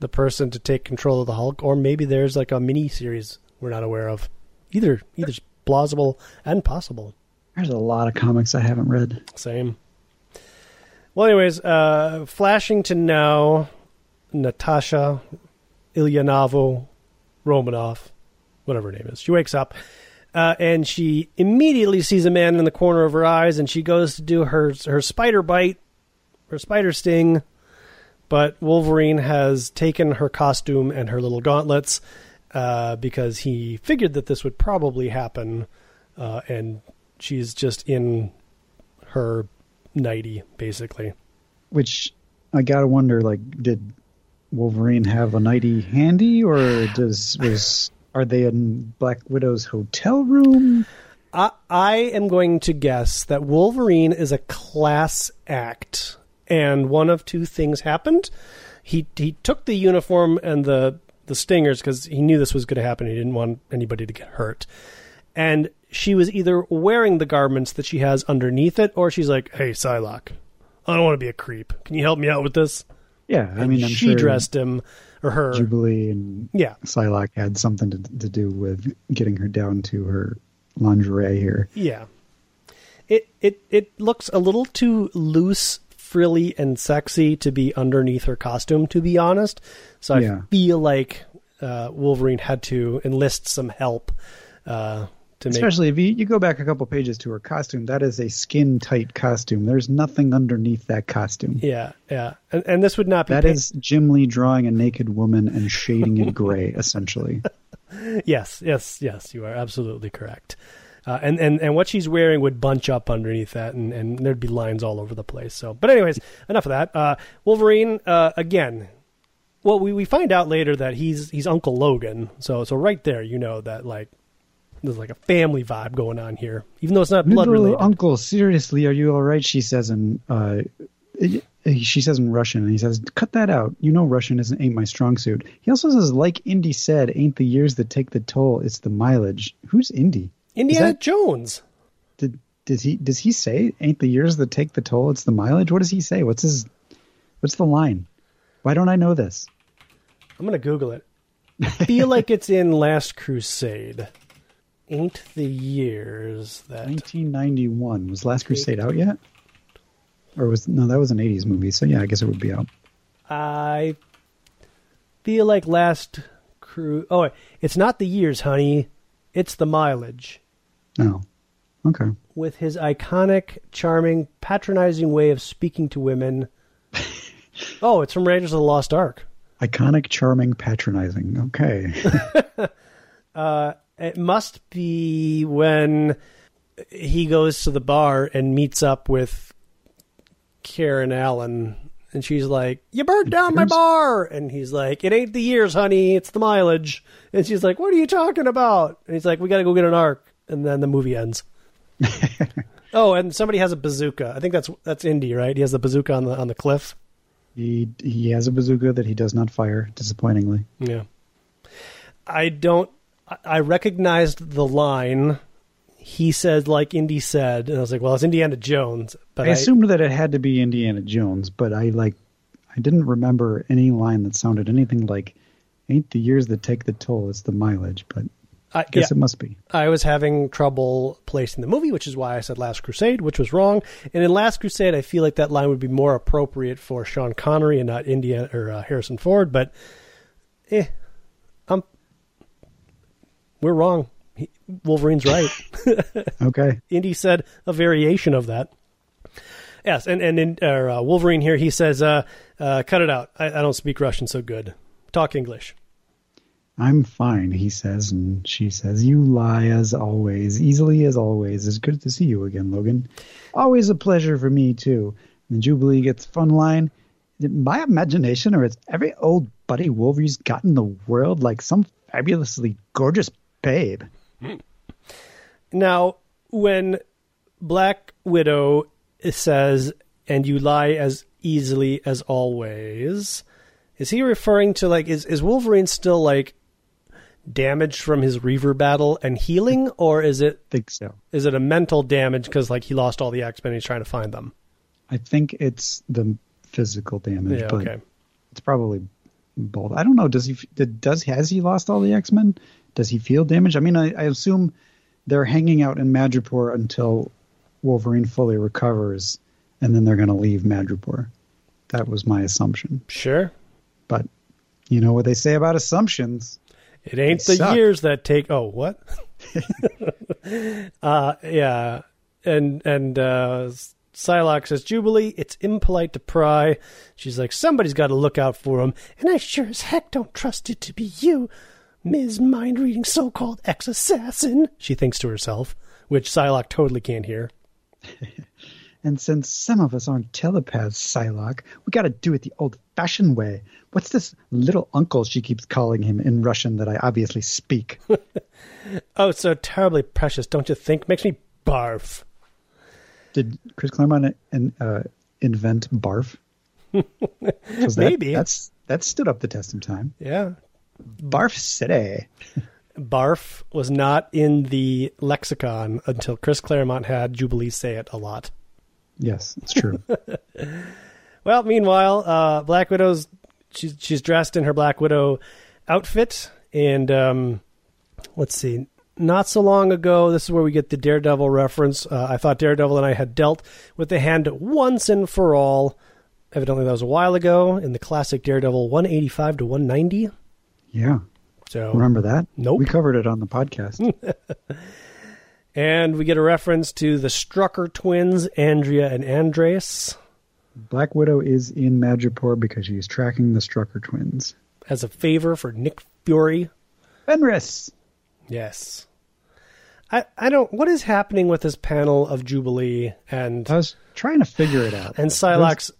the person to take control of the Hulk, or maybe there's like a mini series we're not aware of. Either either's plausible and possible. There's a lot of comics I haven't read. Same. Well, anyways, uh, flashing to now, Natasha Ilyanavo Romanov, whatever her name is. She wakes up uh, and she immediately sees a man in the corner of her eyes, and she goes to do her her spider bite, her spider sting. But Wolverine has taken her costume and her little gauntlets uh, because he figured that this would probably happen, uh, and she's just in her nighty, basically. Which I gotta wonder. Like, did Wolverine have a nighty handy, or does was are they in Black Widow's hotel room? I, I am going to guess that Wolverine is a class act, and one of two things happened. He he took the uniform and the the stingers because he knew this was going to happen. He didn't want anybody to get hurt, and she was either wearing the garments that she has underneath it, or she's like, "Hey, Psylocke, I don't want to be a creep. Can you help me out with this?" Yeah, I mean, I'm she sure dressed him or her. Jubilee and Yeah. Psylocke had something to, to do with getting her down to her lingerie here. Yeah. It it it looks a little too loose, frilly, and sexy to be underneath her costume. To be honest, so I Yeah. feel like uh, Wolverine had to enlist some help uh, to make. Especially if you, you go back a couple pages to her costume, that is a skin tight costume. There's nothing underneath that costume. Yeah, yeah, and, and this would not be That pa- is Jim Lee drawing a naked woman and shading it gray, essentially. Yes, yes, yes. You are absolutely correct. Uh, and, and and what she's wearing would bunch up underneath that, and, and there'd be lines all over the place. So, but anyways, enough of that. Uh, Wolverine uh, again. Well, we, we find out later that he's he's Uncle Logan. So so right there, you know that like there's like a family vibe going on here, even though it's not blood related. uncle, seriously, are you all right? She says in uh, she says in Russian, and he says, "Cut that out. You know Russian isn't ain't my strong suit." He also says, "Like Indy said, ain't the years that take the toll; it's the mileage." Who's Indy? Indiana that- Jones. Did does he does he say, "Ain't the years that take the toll; it's the mileage"? What does he say? What's his What's the line? Why don't I know this? I'm gonna Google it. I feel like it's in Last Crusade. Ain't the years that 1991 was Last Crusade out yet? Or was no? That was an 80s movie, so yeah, I guess it would be out. I feel like last crew. Oh, it's not the years, honey. It's the mileage. Oh, okay. With his iconic, charming, patronizing way of speaking to women. oh, it's from Raiders of the Lost Ark. Iconic, charming, patronizing. Okay. Uh, It must be when he goes to the bar and meets up with Karen Allen. And she's like, You burned down my bar. And he's like, It ain't the years, honey. It's the mileage. And she's like, What are you talking about? And he's like, We got to go get an ark. And then the movie ends. oh, and somebody has a bazooka. I think that's that's Indy, right? He has the bazooka on the on the cliff. he he has a bazooka that he does not fire. Disappointingly. Yeah. I don't. I- I recognized the line. He said, like Indy said, and I was like, "Well, it's Indiana Jones." But I assumed that it had to be Indiana Jones, but I like I didn't remember any line that sounded anything like "Ain't the years that take the toll; it's the mileage." But I, I guess yeah, it must be. I was having trouble placing the movie, which is why I said Last Crusade, which was wrong. And in Last Crusade, I feel like that line would be more appropriate for Sean Connery and not Indiana or uh, Harrison Ford. But, eh, we're wrong. He, Wolverine's right. Okay. Indy said a variation of that. Yes, and and in uh, Wolverine here, he says, uh, uh, "Cut it out. I, I don't speak Russian so good. Talk English." I'm fine, he says, and she says, You lie as always, easily as always. It's good to see you again, Logan. Always a pleasure for me, too. And Jubilee gets fun line. My imagination, or is every old buddy Wolverine's got in the world like some fabulously gorgeous babe? Now, when Black Widow says, "And you lie as easily as always," is he referring to like is is Wolverine still like damaged from his Reaver battle and healing, or is it think so. is it a mental damage because like he lost all the X Men he's trying to find them? I think it's the physical damage, Yeah, but okay. it's probably both. I don't know. Does he? Did, does has he lost all the X Men? Does he feel damage? I mean, I, I assume they're hanging out in Madripoor until Wolverine fully recovers, and then they're going to leave Madripoor. That was my assumption. Sure. But you know what they say about assumptions. It ain't the suck. years that take. Oh, what? uh, yeah, and and uh, Psylocke says, "Jubilee, it's impolite to pry." She's like, "Somebody's got to look out for him," and I sure as heck don't trust it to be you, Ms. Mind Reading so-called ex-assassin. She thinks to herself, which Psylocke totally can't hear. And since some of us aren't telepaths, Psylocke, we got to do it the old-fashioned way. What's this little uncle she keeps calling him in Russian that I obviously speak? oh, so terribly precious, don't you think? Makes me barf. Did Chris Claremont uh, invent barf? that, Maybe that's that stood up the test of time. Yeah, barf city. barf was not in the lexicon until Chris Claremont had Jubilee say it a lot. Yes, it's true. well, meanwhile, uh, Black Widow's she's she's dressed in her Black Widow outfit, and um, let's see. Not so long ago, this is where we get the Daredevil reference. Uh, I thought Daredevil and I had dealt with the hand once and for all. Evidently, that was a while ago in the classic Daredevil 185 to 190. Yeah. So remember that? Nope. We covered it on the podcast. and we get a reference to the Strucker twins, Andrea and Andreas. Black Widow is in Madripoor because she's tracking the Strucker twins. As a favor for Nick Fury. Fenris. Yes. I, I don't. What is happening with this panel of Jubilee and I was trying to figure it out. And Psylocke.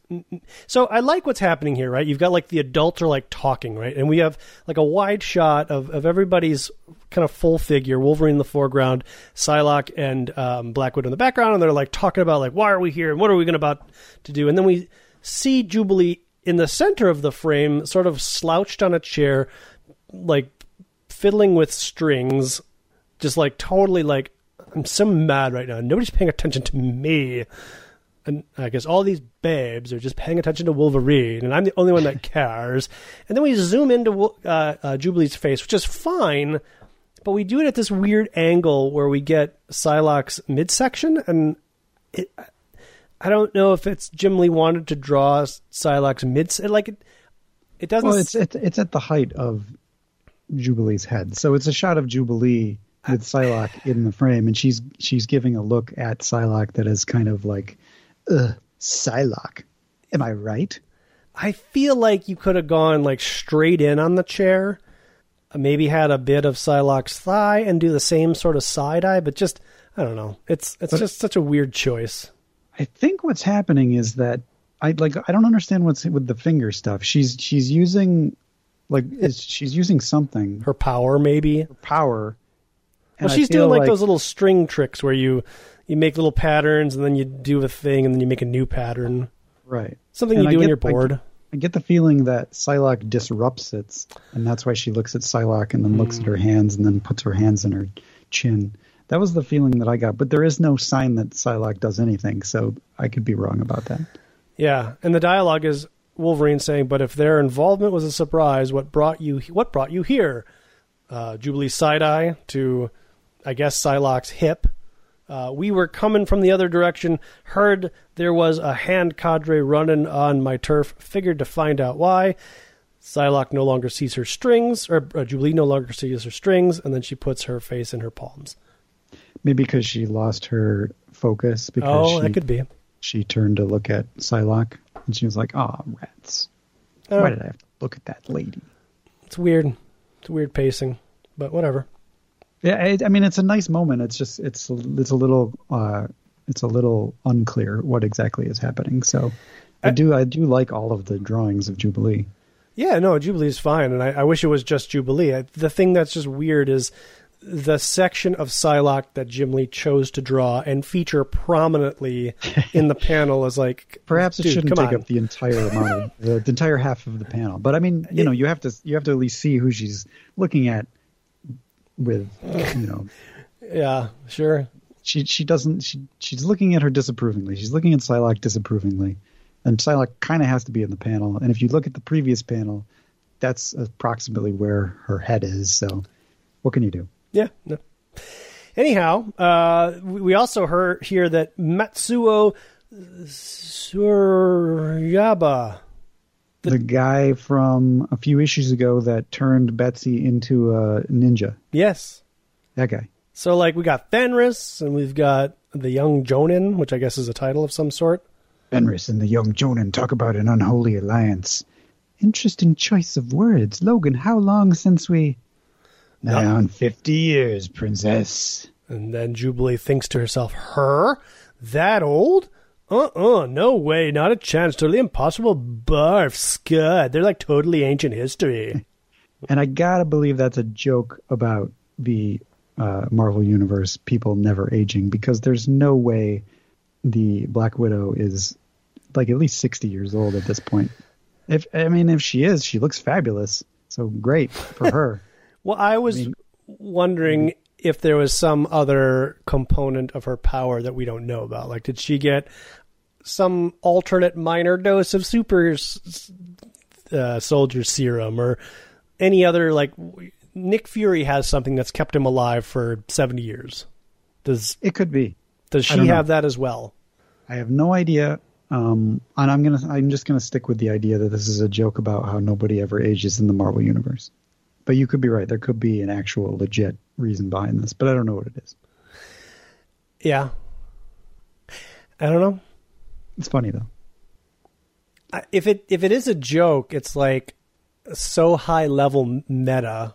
So I like what's happening here, right? You've got like the adults are like talking, right? And we have like a wide shot of of everybody's kind of full figure. Wolverine in the foreground, Psylocke and um, Black Widow in the background, and they're like talking about like why are we here and what are we going about to do? And then we see Jubilee in the center of the frame, sort of slouched on a chair, like fiddling with strings just like totally like I'm so mad right now. Nobody's paying attention to me. And I guess all these babes are just paying attention to Wolverine, and I'm the only one that cares. And then we zoom into uh, uh, Jubilee's face, which is fine, but we do it at this weird angle where we get Psylocke's midsection, and it, I don't know if it's Jim Lee wanted to draw Psylocke's mid, like it, it doesn't. Well, it's, it's it's at the height of Jubilee's head, so it's a shot of Jubilee with Psylocke in the frame, and she's she's giving a look at Psylocke that is kind of like, "Ugh, Psylocke, am I right?" I feel like you could have gone like straight in on the chair, maybe had a bit of Psylocke's thigh, and do the same sort of side eye, but just I don't know. It's it's but just such a weird choice. I think what's happening is that I like I don't understand what's with the finger stuff. She's she's using like she's using something her power maybe her power well, she's doing like, like, those little string tricks where you you make little patterns and then you do a thing and then you make a new pattern. Right. Something and you do when you're bored. I, I get the feeling that Psylocke disrupts it, and that's why she looks at Psylocke and then mm. looks at her hmm. hands and then puts her hands in her chin. That was the feeling that I got, but there is no sign that Psylocke does anything, so I could be wrong about that. Yeah, and the dialogue is Wolverine saying, "But if their involvement was a surprise, what brought you? What brought you here?" Uh, Jubilee side eye to I guess Psylocke's hip. Uh, we were coming from the other direction, heard there was a hand cadre running on my turf, figured to find out why. Psylocke no longer sees her strings, or uh, Jubilee no longer sees her strings, and then she puts her face in her palms. Maybe because she lost her focus. Because oh, she, that could be. She turned to look at Psylocke, and she was like, "Ah, oh, rats! Oh. Why did I have to look at that lady?" It's weird. It's weird pacing, but whatever. Yeah, I, I, mean it's a nice moment. It's just it's it's a little uh, it's a little unclear what exactly is happening. So I, I do I do like all of the drawings of Jubilee. Yeah, no, Jubilee is fine, and I, I wish it was just Jubilee. the thing that's just weird is the section of Psylocke that Jim Lee chose to draw and feature prominently in the panel is like perhaps it shouldn't take on. up the entire amount of the, the, entire half of the panel. But I mean, you know, you have to you have to at least see who she's looking at with you know. Yeah sure. She she doesn't she she's looking at her disapprovingly. She's looking at Psylocke disapprovingly. And Psylocke kind of has to be in the panel. And if you look at the previous panel that's approximately where her head is. So what can you do? Yeah no. anyhow uh, we also heard here that Matsuo Tsurayaba the, the, guy from a few issues ago that turned Betsy into a ninja. Yes. That guy. So, like, we got Fenris, and we've got the young Jonin, which I guess is a title of some sort. Fenris and the young Jonin talk about an unholy alliance. Interesting choice of words. Logan, how long since we. Now, 50 years, princess. And then Jubilee thinks to herself, Her? That old? Uh-uh, no way, not a chance. Totally impossible. Barf, scud. They're like totally ancient history. And I gotta believe that's a joke about the uh, Marvel Universe people never aging because there's no way the Black Widow is like at least 60 years old at this point. If I mean, if she is, she looks fabulous. So great for her. well, I was I mean, wondering if there was some other component of her power that we don't know about. Like, did she get some alternate minor dose of super uh, soldier serum or any other like Nick Fury has something that's kept him alive for 70 years. Does it could be? Does she have that as well? I have no idea. Um, and I'm gonna I'm just gonna stick with the idea that this is a joke about how nobody ever ages in the Marvel universe. But you could be right. There could be an actual legit reason behind this, but I don't know what it is. Yeah. I don't know. It's funny though. If it if it is a joke, it's like so high level meta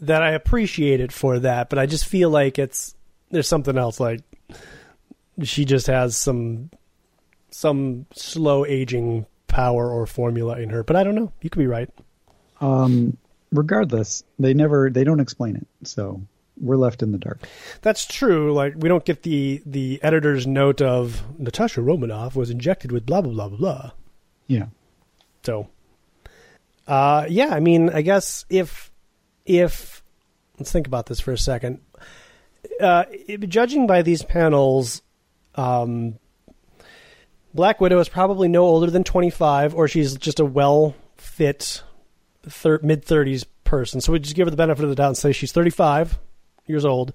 that I appreciate it for that, but I just feel like it's there's something else like she just has some some slow aging power or formula in her, but I don't know. You could be right. Um regardless, they never they don't explain it. So we're left in the dark. That's true. Like we don't get the the editor's note of Natasha Romanoff was injected with blah blah blah blah blah. Yeah. So uh yeah, I mean, I guess if if let's think about this for a second. Uh, judging by these panels, um, Black Widow is probably no older than 25, or she's just a well fit thir- mid 30s person. So we just give her the benefit of the doubt and say she's 35 years old.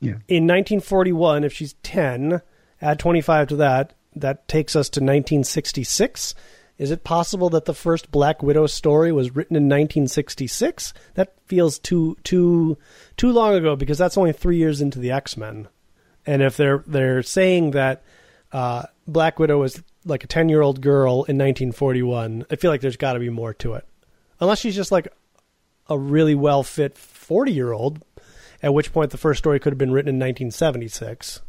Yeah. In 1941, if she's 10, add 25 to that, that takes us to 1966. Is it possible that the first Black Widow story was written in 1966? That feels too too too long ago because that's only three years into the X Men. And if they're they're saying that uh, Black Widow was like a 10 year old girl in 1941, I feel like there's got to be more to it. Unless she's just like a really well fit 40 year old, at which point the first story could have been written in 1976.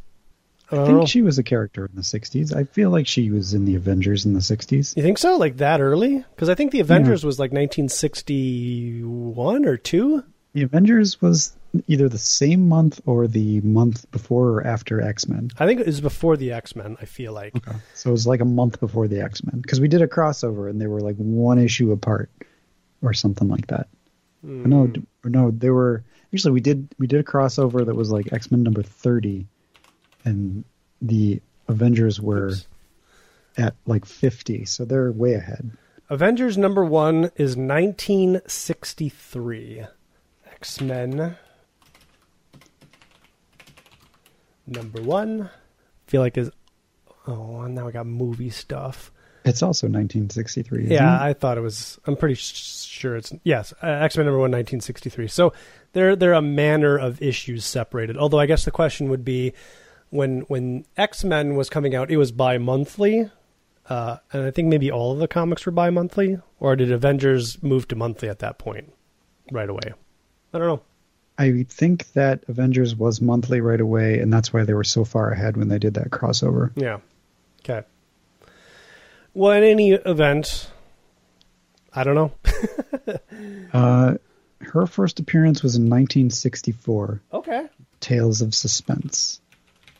I, think she was a character in the 60s. I feel like she was in the Avengers in the 60s. You think so? Like that early? Because I think the Avengers yeah. was like 1961 or 2. The Avengers was either the same month or the month before or after X Men. I think it was before the X Men. I feel like. Okay. So it was like a month before the X Men because we did a crossover and they were like one issue apart or something like that. Mm. No, no, they were actually we did we did a crossover that was like X Men number thirty, and the Avengers were Oops. at like fifty, so they're way ahead. Avengers number one is nineteen sixty three. X Men number one. feel like is oh now I got movie stuff. It's also 1963. yeah, it? I thought it was. I'm pretty sure it's yes. Uh, X Men number one, 1963. So they're they're a manner of issues separated. Although I guess the question would be when when X Men was coming out, it was bi monthly, uh, and I think maybe all of the comics were bi monthly, or did Avengers move to monthly at that point right away? I don't know. I think that Avengers was monthly right away, and that's why they were so far ahead when they did that crossover. Yeah. Okay. Well, in any event, I don't know. uh, her first appearance was in 1964. Okay. Tales of Suspense.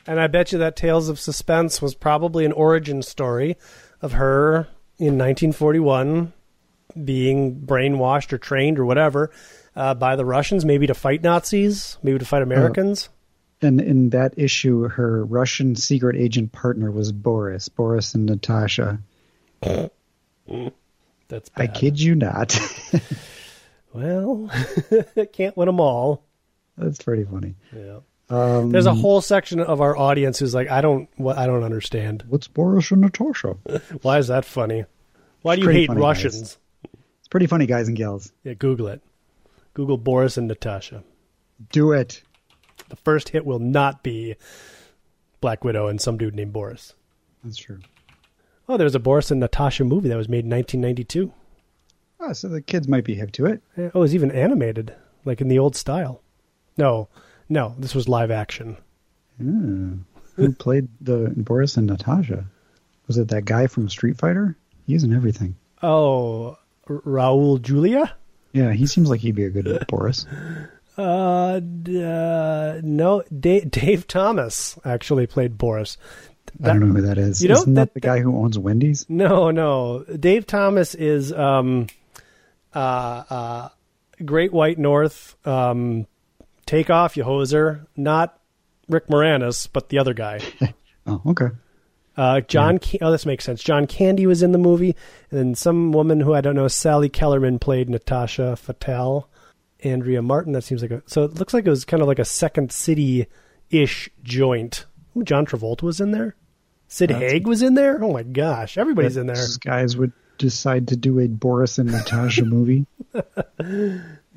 And I bet you that Tales of Suspense was probably an origin story of her in 1941 being brainwashed or trained or whatever uh, by the Russians, maybe to fight Nazis, maybe to fight Americans. Uh, and in that issue, her Russian secret agent partner was Boris, Boris and Natasha. That's bad. I kid you not. well, can't win them all. That's pretty funny. Yeah. Um, There's a whole section of our audience who's like, I don't, what, I don't understand. What's Boris and Natasha? Why is that funny? Why do you hate funny, Russians? Guys. It's pretty funny, guys and gals. Yeah, Google it. Google Boris and Natasha. Do it. The first hit will not be Black Widow and some dude named Boris. That's true. Oh, there was a Boris and Natasha movie that was made in 1992. Oh, so the kids might be hip to it. Yeah, oh, it was even animated, like in the old style. No, no, this was live action. Mm. who played the Boris and Natasha? Was it that guy from Street Fighter? He's in everything. Oh, Raul Julia. Yeah, he seems like he'd be a good Boris. Uh, uh, no, Dave, Dave, Thomas actually played Boris. That, I don't know who that is. You know, Isn't that, that the guy who owns Wendy's? No, no. Dave Thomas is um, uh, uh, Great White North. Um, take off, you hoser. Not Rick Moranis, but the other guy. oh, okay. Uh, John, yeah. oh, this makes sense. John Candy was in the movie, and then some woman who I don't know, Sally Kellerman, played Natasha Fatale. Andrea Martin. That seems like a so it looks like it was kind of like a Second City ish joint. Ooh, John Travolta was in there. Sid That's, Haig was in there. Oh my gosh, everybody's in there. Guys would decide to do a Boris and Natasha movie.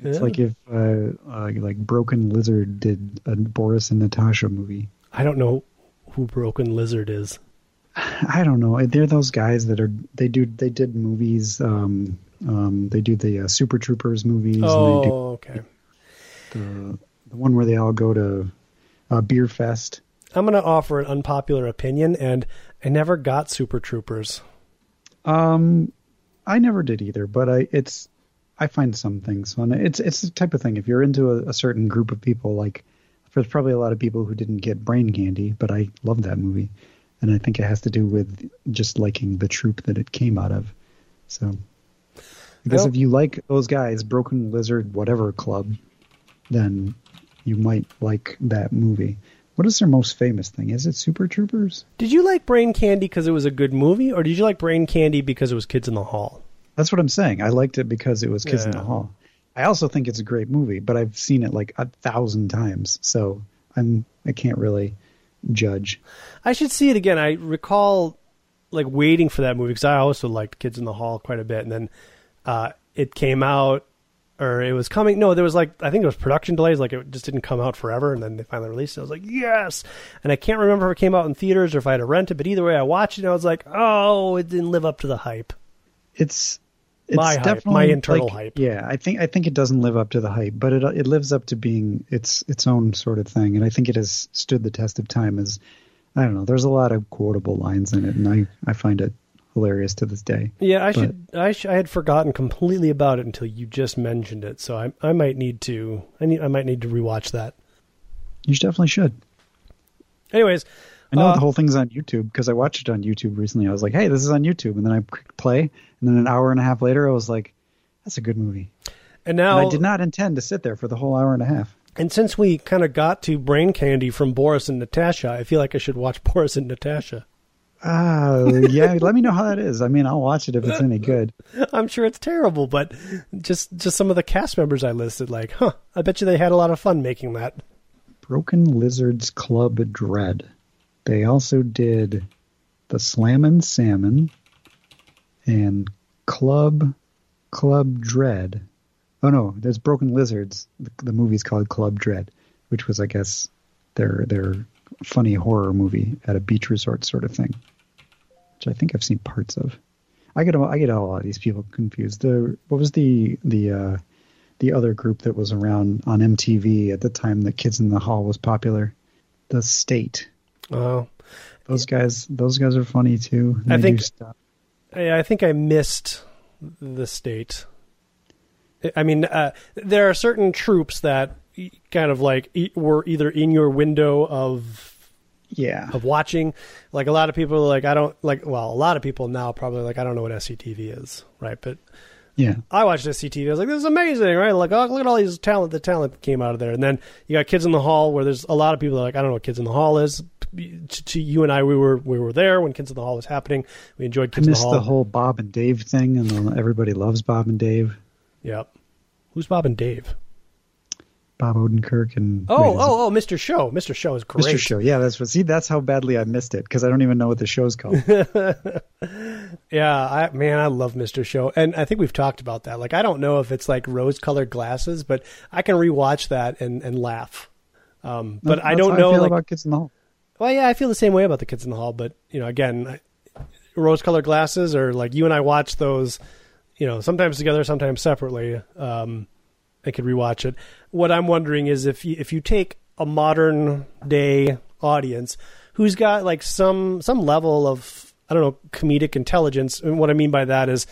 It's yeah. like if uh, uh, like Broken Lizard did a Boris and Natasha movie. I don't know who Broken Lizard is. I don't know. They're those guys that are they do they did movies. Um, um, they do the uh, Super Troopers movies. Oh, do okay. The the one where they all go to uh, Beer Fest. I'm going to offer an unpopular opinion, and I never got Super Troopers. Um, I never did either, but I it's I find some things fun. It's it's the type of thing. If you're into a, a certain group of people, like there's probably a lot of people who didn't get Brain Candy, but I love that movie and I think it has to do with just liking the troupe that it came out of. So, because if you like those guys, Broken Lizard, whatever club, then you might like that movie. What is their most famous thing? Is it Super Troopers? Did you like Brain Candy because it was a good movie, or did you like Brain Candy because it was Kids in the Hall? That's what I'm saying. I liked it because it was Kids yeah. in the Hall. I also think it's a great movie, but I've seen it like a thousand times, so I'm I can't really judge. I should see it again. I recall like waiting for that movie because I also liked Kids in the Hall quite a bit, and then uh, it came out or it was coming. No, there was like I think it was production delays. Like it just didn't come out forever, and then they finally released it. I was like, yes. And I can't remember if it came out in theaters or if I had to rent it. But either way, I watched it. and I was like, oh, it didn't live up to the hype. It's it's my hype, my internal like, hype. Yeah, I think I think it doesn't live up to the hype, but it it lives up to being its its own sort of thing, and I think it has stood the test of time. As I don't know, there's a lot of quotable lines in it, and I I find it hilarious to this day. Yeah, I but, should I sh- I had forgotten completely about it until you just mentioned it, so I I might need to I need I might need to rewatch that. You definitely should. Anyways, I know uh, the whole thing's on YouTube because I watched it on YouTube recently. I was like, "Hey, this is on YouTube," and then I clicked play, and then an hour and a half later, I was like, "That's a good movie." And now and I did not intend to sit there for the whole hour and a half. And since we kind of got to Brain Candy from Boris and Natasha, I feel like I should watch Boris and Natasha. Ah, uh, yeah. let me know how that is. I mean, I'll watch it if it's any good. I'm sure it's terrible, but just just some of the cast members I listed, like, huh? I bet you they had a lot of fun making that. Broken Lizards Club Dread. They also did the Slammin' Salmon and Club Club Dread. Oh no, there's Broken Lizards. The, the movie's called Club Dread, which was, I guess, their their funny horror movie at a beach resort sort of thing, which I think I've seen parts of. I get I get a lot of these people confused. The what was the the uh, the other group that was around on MTV at the time that Kids in the Hall was popular? The State. Oh, those guys, those guys are funny too. I think. I, I think I missed the state. I mean, uh, there are certain troupes that kind of like were either in your window of yeah of watching. Like a lot of people, like I don't like. Well, a lot of people now probably like I don't know what SCTV is, right? But yeah, I watched SCTV. I was like, this is amazing, right? Like, oh, look at all these talent. The talent came out of there, and then you got Kids in the Hall, where there's a lot of people like, I don't know what Kids in the Hall is. To, to you and I, we were we were there when Kids in the Hall was happening. We enjoyed Kids I missed the, the whole Bob and Dave thing, and everybody loves Bob and Dave. Yep. Who's Bob and Dave? Bob Odenkirk and oh wait, oh oh Mr. Show. Mr. Show is great. Mr. Show, yeah, that's what. See, that's how badly I missed it because I don't even know what the show's called. yeah, I man, I love Mr. Show, and I think we've talked about that. Like, I don't know if it's like rose-colored glasses, but I can rewatch that and and laugh. Um, but that's, I don't know I like, about Kids in the Hall. Well, yeah, I feel the same way about the Kids in the Hall, but you know, again, rose-colored glasses, or like you and I watch those, you know, sometimes together, sometimes separately. Um, I could rewatch it. What I'm wondering is if you, if you take a modern day audience who's got like some some level of I don't know comedic intelligence. And what I mean by that is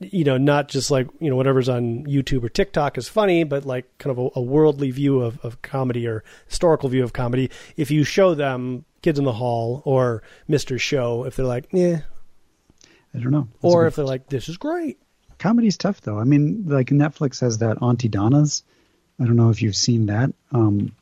you know, not just like, you know, whatever's on YouTube or TikTok is funny, but like kind of a, a, worldly view of, of comedy or historical view of comedy. If you show them Kids in the Hall or Mr. Show, if they're like, yeah. I don't know. That's or if they're like, this is great. Comedy's tough though. I mean, like Netflix has that Aunty Donna's. I don't know if you've seen that. Um,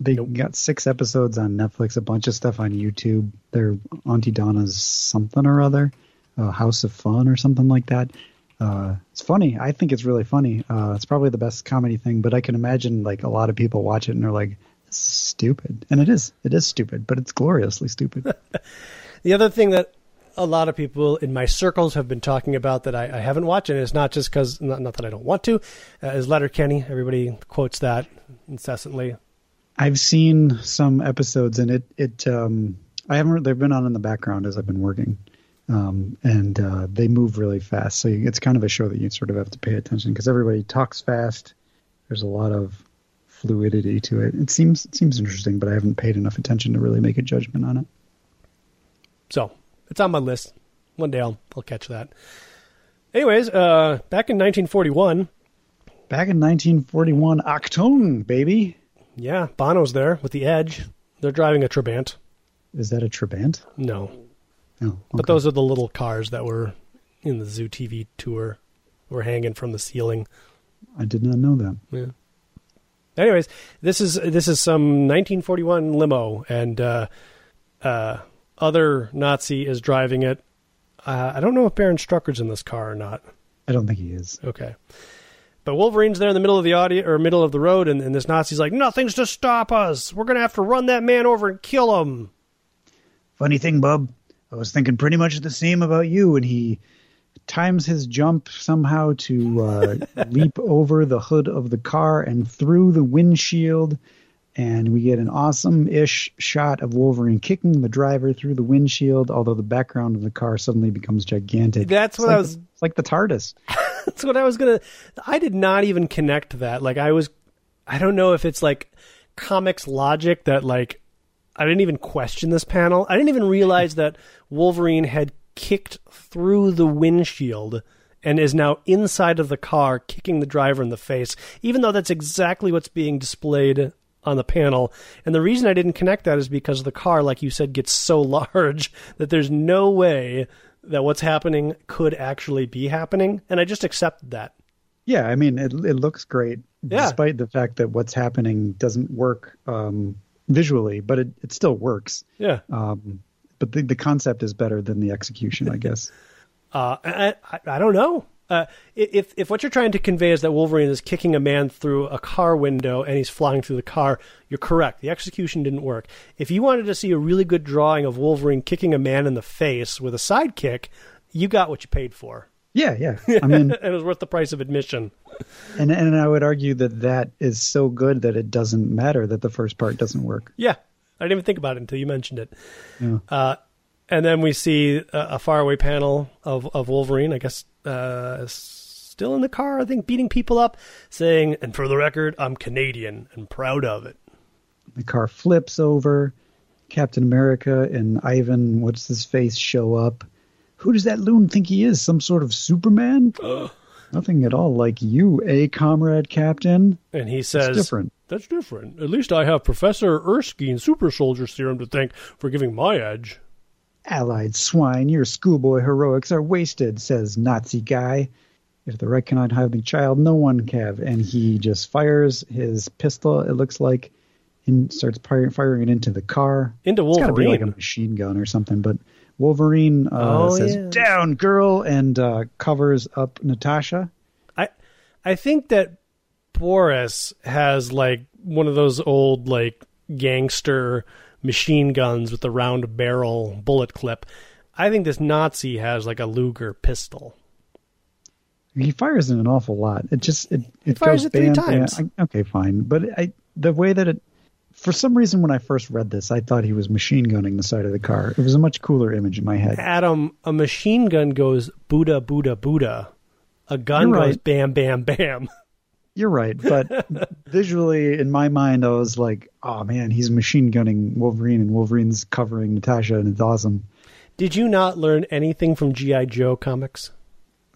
they nope. got six episodes on Netflix, a bunch of stuff on YouTube. They're Donna's something or other, uh, House of Fun or something like that. Uh, it's funny. I think it's really funny. Uh, it's probably the best comedy thing, but I can imagine like a lot of people watch it and they're like, "This is stupid," and it is. It is stupid, but it's gloriously stupid. the other thing that a lot of people in my circles have been talking about that I, I haven't watched, and it's not just because not, not, that I don't want to, uh, is Letterkenny. Everybody quotes that incessantly. I've seen some episodes, and it it um, I haven't. They've been on in the background as I've been working um, and uh, they move really fast. So it's kind of a show that you sort of have to pay attention because everybody talks fast. There's a lot of fluidity to it. It seems it seems interesting, but I haven't paid enough attention to really make a judgment on it. So it's on my list. One day I'll I'll catch that. Anyways, uh, back in 1941. Back in 1941, Achtung, baby. Yeah, Bono's there with the Edge. They're driving a Trabant. Is that a Trabant? No, Oh, okay. But those are the little cars that were in the Zoo TV tour, were hanging from the ceiling. I did not know that. Yeah. Anyways, this is this is some 1941 limo, and uh, uh, other Nazi is driving it. Uh, I don't know if Baron Strucker's in this car or not. I don't think he is. Okay. But Wolverine's there in the middle of the audio or middle of the road, and, and this Nazi's like, "Nothing's to stop us. We're gonna have to run that man over and kill him." Funny thing, Bub. I was thinking pretty much the same about you. And he times his jump somehow to uh, leap over the hood of the car and through the windshield. And we get an awesome ish shot of Wolverine kicking the driver through the windshield, although the background of the car suddenly becomes gigantic. That's what like, I was. It's like the TARDIS. That's what I was to. I did not even connect that. Like, I was. I don't know if it's like comics logic that, like, I didn't even question this panel. I didn't even realize that Wolverine had kicked through the windshield and is now inside of the car kicking the driver in the face, even though that's exactly what's being displayed on the panel. And the reason I didn't connect that is because the car, like you said, gets so large that there's no way that what's happening could actually be happening. And I just accepted that. Yeah, I mean, it, it looks great, yeah. despite the fact that what's happening doesn't work um, visually, but it, it still works. Yeah. Um, but the, the concept is better than the execution, I guess. uh, I, I, I, don't know. Uh, if if what you're trying to convey is that Wolverine is kicking a man through a car window and he's flying through the car, you're correct. The execution didn't work. If you wanted to see a really good drawing of Wolverine kicking a man in the face with a sidekick, you got what you paid for. Yeah, yeah. I mean, it was worth the price of admission. And and I would argue that that is so good that it doesn't matter that the first part doesn't work. Yeah, I didn't even think about it until you mentioned it. Yeah. Uh, and then we see a, a faraway panel of, of Wolverine, I guess, uh, still in the car, I think, beating people up, saying, and for the record, I'm Canadian and proud of it. The car flips over. Captain America and Ivan, what's his face, show up. Who does that loon think he is? Some sort of Superman? Nothing at all like you, eh, comrade captain? And he says, That's different. That's different. At least I have Professor Erskine's super soldier serum to thank for giving my edge. Allied swine, your schoolboy heroics are wasted, says Nazi guy. If the Reich cannot have the child, no one can. And he just fires his pistol, it looks like, and starts firing it into the car. Into Wolverine. It's got to be like a machine gun or something, but Wolverine uh, oh, says, yeah. "Down, girl," and uh, covers up Natasha. I I think that Boris has like one of those old like gangster machine guns with the round barrel bullet clip. I think this Nazi has like a Luger pistol. He fires in an awful lot. It just it, it fires goes it three times. okay, fine, but I the way that it for some reason, when I first read this, I thought he was machine gunning the side of the car. It was a much cooler image in my head. Adam, a machine gun goes Buddha, Buddha, Buddha. A gun goes bam, bam, bam. You're right, but visually in my mind, I was like, "Oh man, he's machine gunning Wolverine, and Wolverine's covering Natasha, and it's awesome." Did you not learn anything from GI Joe comics?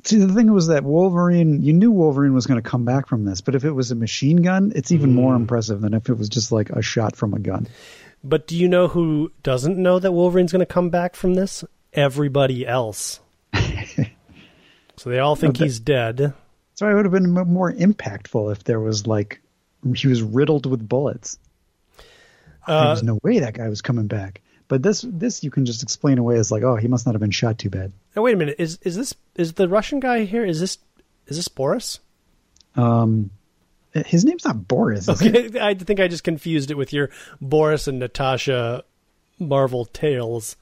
See, the thing was that Wolverine, you knew Wolverine was going to come back from this, but if it was a machine gun, it's even mm. more impressive than if it was just like a shot from a gun. But do you know who doesn't know that Wolverine's going to come back from this? Everybody else. so they all think he's dead. So it would have been more impactful if there was like he was riddled with bullets. Uh, there was no way that guy was coming back. But this this you can just explain away as like, oh, he must not have been shot too bad. Now wait a minute, is is this is the Russian guy here? Is this is this Boris? Um, his name's not Boris. okay, I think I just confused it with your Boris and Natasha Marvel tales.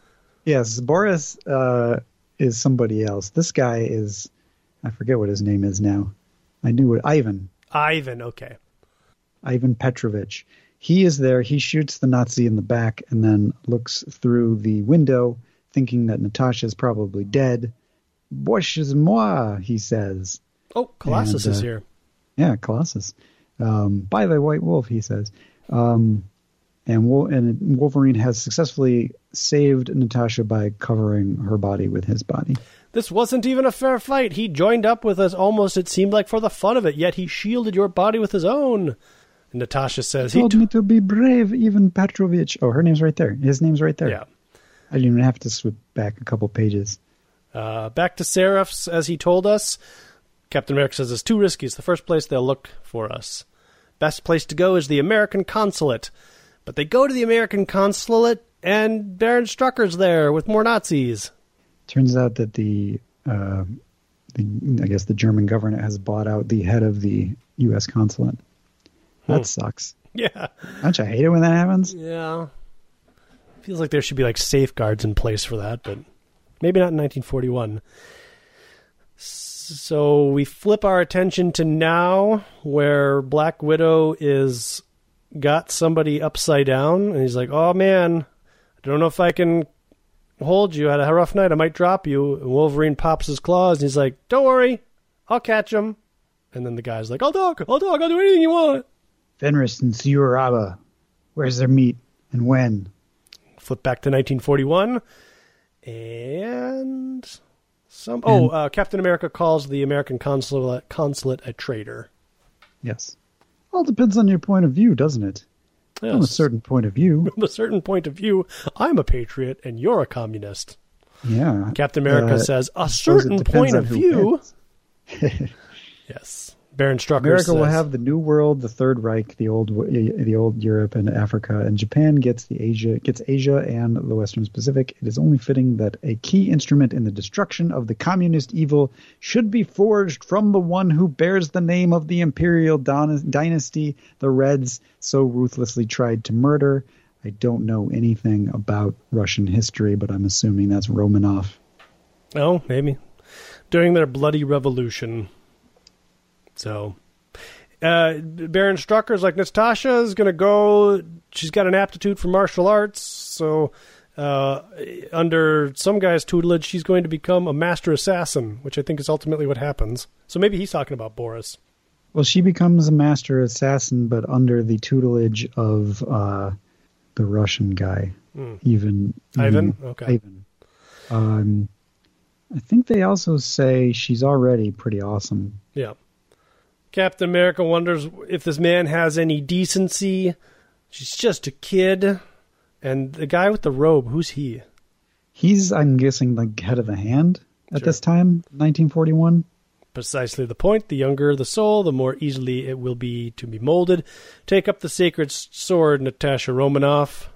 Yes, Boris uh, is somebody else. This guy is I forget what his name is now. I knew it. Ivan. Ivan. Okay. Ivan Petrovich. He is there. He shoots the Nazi in the back and then looks through the window, thinking that Natasha is probably dead. Bosh is moi, he says. Oh, Colossus and, uh, is here. Yeah, Colossus. Um, by the White Wolf, he says. Um, and, and Wolverine has successfully saved Natasha by covering her body with his body. This wasn't even a fair fight. He joined up with us almost, it seemed like, for the fun of it, yet he shielded your body with his own. And Natasha says, He told he t- me to be brave, Ivan Petrovich. Oh, her name's right there. His name's right there. Yeah. I didn't even have to swip back a couple pages. Uh, back to Seraphs, as he told us. Captain America says it's too risky. It's the first place they'll look for us. Best place to go is the American consulate. But they go to the American consulate, and Baron Strucker's there with more Nazis. Turns out that the, uh, the, I guess the German government has bought out the head of the U.S. consulate. That hmm. sucks. Yeah. Don't you hate it when that happens? Yeah. Feels like there should be like safeguards in place for that, but maybe not in 1941. So we flip our attention to now, where Black Widow is got somebody upside down, and he's like, "Oh man, I don't know if I can hold you. I had a rough night. I might drop you. And Wolverine pops his claws and he's like, Don't worry. I'll catch him. And then the guy's like, I'll talk. I'll talk. I'll do anything you want. Fenris and Tsurayaba. Where's their meet and when? Flip back to 1941. And some. Oh, uh, Captain America calls the American consulate, consulate a traitor. Yes. All depends on your point of view, doesn't it? Yes. From a certain point of view. From a certain point of view, I'm a patriot and you're a communist. Yeah. Captain America uh, says, a certain point of view. yes. Baron Strucker America says, will have the New World, the Third Reich, the old eh, the old Europe and Africa, and Japan gets the Asia gets Asia and the Western Pacific. It is only fitting that a key instrument in the destruction of the communist evil should be forged from the one who bears the name of the imperial dynasty the Reds so ruthlessly tried to murder. I don't know anything about Russian history, but I'm assuming that's Romanov. Oh, maybe during their bloody revolution. So, uh, Baron Strucker's like Natasha is going to go. She's got an aptitude for martial arts, so uh, under some guy's tutelage, she's going to become a master assassin, which I think is ultimately what happens. So maybe he's talking about Boris. Well, she becomes a master assassin, but under the tutelage of uh, the Russian guy, mm. even Ivan. Okay. Ivan. Um, I think they also say she's already pretty awesome. Yeah. Captain America wonders if this man has any decency. She's just a kid. And the guy with the robe, who's he? He's, I'm guessing, the head of the hand at sure. this time, 1941. Precisely the point. The younger the soul, the more easily it will be to be molded. Take up the sacred sword, Natasha Romanoff.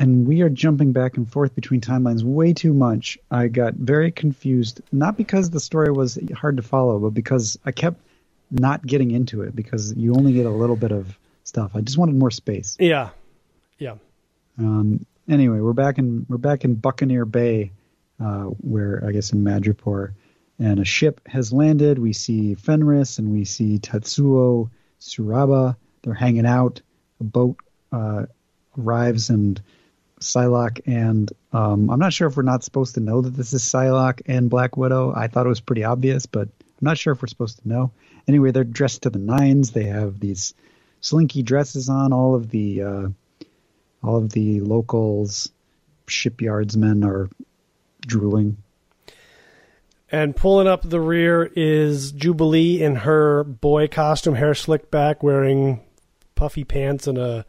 And we are jumping back and forth between timelines way too much. I got very confused, not because the story was hard to follow, but because I kept not getting into it because you only get a little bit of stuff. I just wanted more space. Yeah, yeah. Um, anyway, we're back in we're back in Buccaneer Bay, uh, where I guess in Madripoor, and a ship has landed. We see Fenris and we see Tatsuo Tsurayaba. They're hanging out. A boat uh, arrives and Psylocke and um, I'm not sure if we're not supposed to know that this is Psylocke and Black Widow. I thought it was pretty obvious, but I'm not sure if we're supposed to know. Anyway, they're dressed to the nines. They have these slinky dresses on. All of the uh, all of the locals, shipyardsmen are drooling. And pulling up the rear is Jubilee in her boy costume, hair slicked back, wearing puffy pants and a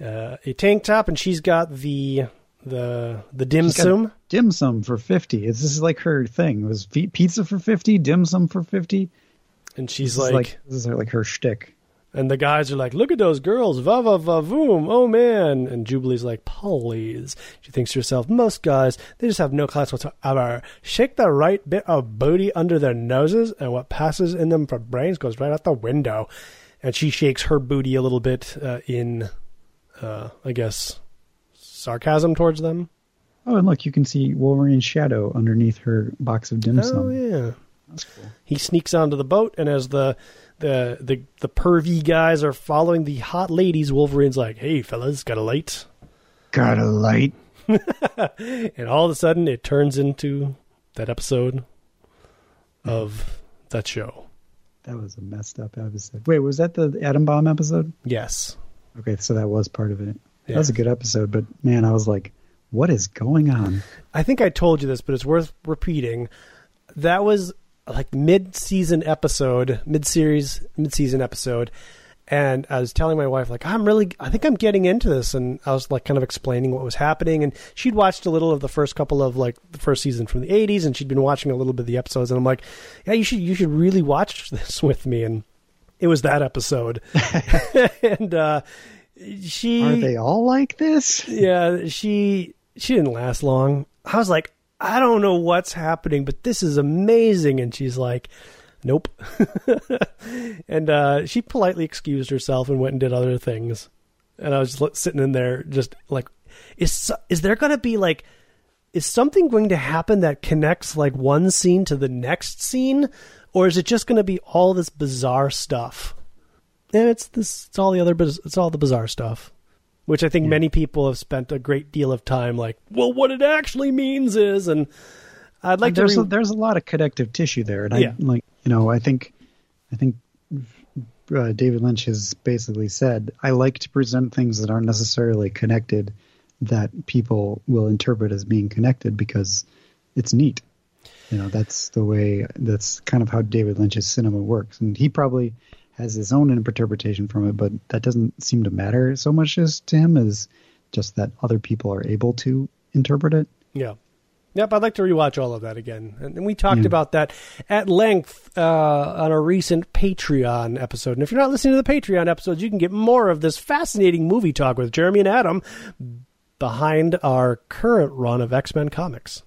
uh, a tank top, and she's got the the the dim sum. Dim sum for fifty. Is this is like her thing? It was pizza for fifty, dim sum for fifty. And she's like, like, this is like her shtick. And the guys are like, "Look at those girls, va va va voom, oh man!" And Jubilee's like, "Please." She thinks to herself, "Most guys, they just have no class whatsoever. Shake the right bit of booty under their noses, and what passes in them for brains goes right out the window." And she shakes her booty a little bit uh, in, uh, I guess, sarcasm towards them. Oh, and look, you can see Wolverine's shadow underneath her box of dim sum. Oh yeah, cool. He sneaks onto the boat, and as the the the the pervy guys are following the hot ladies. Wolverine's like, "Hey, fellas, got a light?" Got a light. and all of a sudden, it turns into that episode of that show. That was a messed up episode. Wait, was that the atom bomb episode? Yes. Okay, so that was part of it. Yeah. That was a good episode, but man, I was like, what is going on? I think I told you this, but it's worth repeating. That was like mid-season episode, mid-series, mid-season episode, and I was telling my wife like I'm really I think I'm getting into this and I was like kind of explaining what was happening and she'd watched a little of the first couple of like the first season from the 80s and she'd been watching a little bit of the episodes and I'm like yeah you should you should really watch this with me and it was that episode and uh she Are they all like this? Yeah, she she didn't last long. I was like I don't know what's happening, but this is amazing. And she's like, nope. and uh, she politely excused herself and went and did other things. And I was just sitting in there, just like, is is there going to be like, is something going to happen that connects like one scene to the next scene, or is it just going to be all this bizarre stuff? And it's this, it's all the other, it's all the bizarre stuff which I think yeah. many people have spent a great deal of time like, well, what it actually means is, and I'd like and there's to. Re- a, there's a lot of connective tissue there, and yeah. I like you know I think I think uh, David Lynch has basically said I like to present things that aren't necessarily connected that people will interpret as being connected because it's neat. You know, that's the way. That's kind of how David Lynch's cinema works, and he probably has his own interpretation from it, but that doesn't seem to matter so much as to him as just that other people are able to interpret it. Yeah. Yep, I'd like to rewatch all of that again. And we talked yeah. about that at length uh, on a recent Patreon episode. And if you're not listening to the Patreon episodes, you can get more of this fascinating movie talk with Jeremy and Adam behind our current run of X Men comics.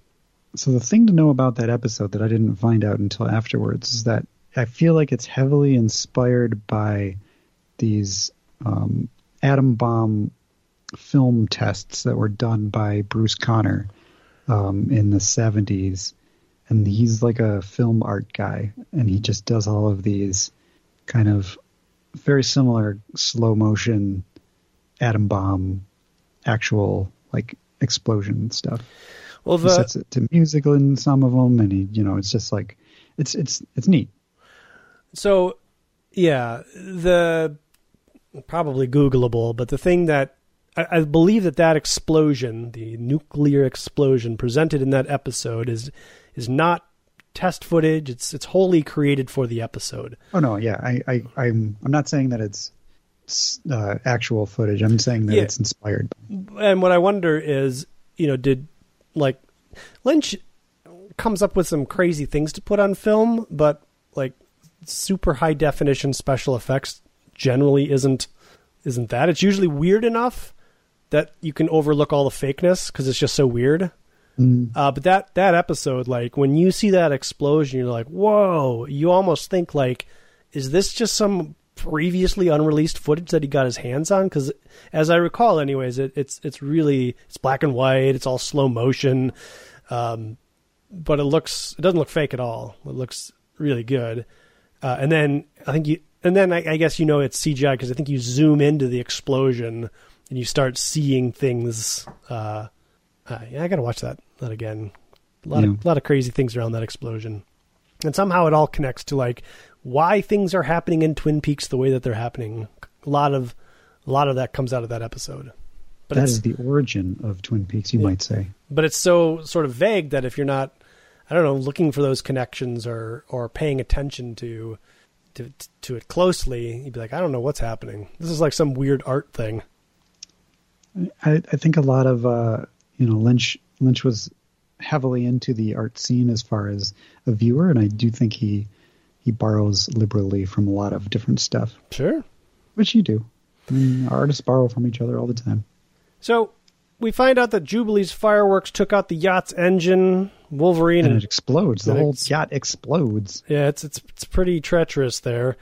So, the thing to know about that episode that I didn't find out until afterwards is that I feel like it's heavily inspired by these um, atom bomb film tests that were done by Bruce Conner um, in the 70s. And he's like a film art guy, and he just does all of these kind of very similar slow motion atom bomb actual like explosion stuff. Well, the, he sets it to music in some of them, and he, you know, it's just like it's it's it's neat. So, yeah, the probably Googleable, but the thing that I, I, believe that that explosion, the nuclear explosion presented in that episode, is is not test footage. It's it's wholly created for the episode. Oh no, yeah, I, I I'm I'm not saying that it's uh, actual footage. I'm saying that yeah. it's inspired. And what I wonder is, you know, did like Lynch comes up with some crazy things to put on film, but like super high definition special effects generally isn't isn't that. It's usually weird enough that you can overlook all the fakeness because it's just so weird. Mm. Uh, but that that episode, like when you see that explosion, you're like, "Whoa!" You almost think like, "Is this just some previously unreleased footage that he got his hands on?" Because as I recall, anyways, it, it's it's really it's black and white. It's all slow motion, um, but it looks it doesn't look fake at all. It looks really good. Uh, and then I think you, and then I, I guess you know it's CGI because I think you zoom into the explosion and you start seeing things. Uh, uh, yeah, I got to watch that that again. A lot yeah. of a lot of crazy things around that explosion, and somehow it all connects to like why things are happening in Twin Peaks the way that they're happening. a lot of a lot of that comes out of that episode. But that is the origin of Twin Peaks, you yeah. might say. But it's so sort of vague that if you're not, I don't know, looking for those connections or or paying attention to to to it closely, you'd be like, I don't know what's happening. This is like some weird art thing. I, I think a lot of uh, you know Lynch Lynch was heavily into the art scene as far as a viewer, and I do think he he borrows liberally from a lot of different stuff. Sure, which you do. I mean, artists borrow from each other all the time. So we find out that Jubilee's fireworks took out the yacht's engine. Wolverine and, and it explodes. The whole ex- yacht explodes. Yeah, it's it's it's pretty treacherous there.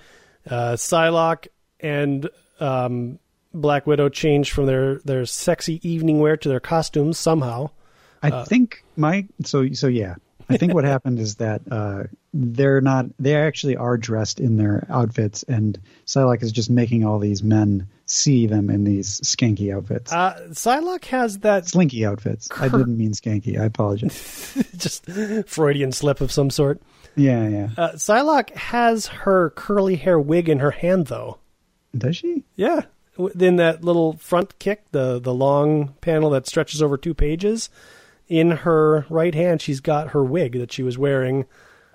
Uh, Psylocke and um, Black Widow change from their their sexy evening wear to their costumes somehow. I uh, think my so so yeah. I think what happened is that uh, they're not they actually are dressed in their outfits, and Psylocke is just making all these men see them in these skanky outfits. Uh, Psylocke has that slinky outfits. Cur- I didn't mean skanky. I apologize. just Freudian slip of some sort. Yeah, yeah. Uh, Psylocke has her curly hair wig in her hand, though. Does she? Yeah. In that little front kick, the the long panel that stretches over two pages, in her right hand, she's got her wig that she was wearing.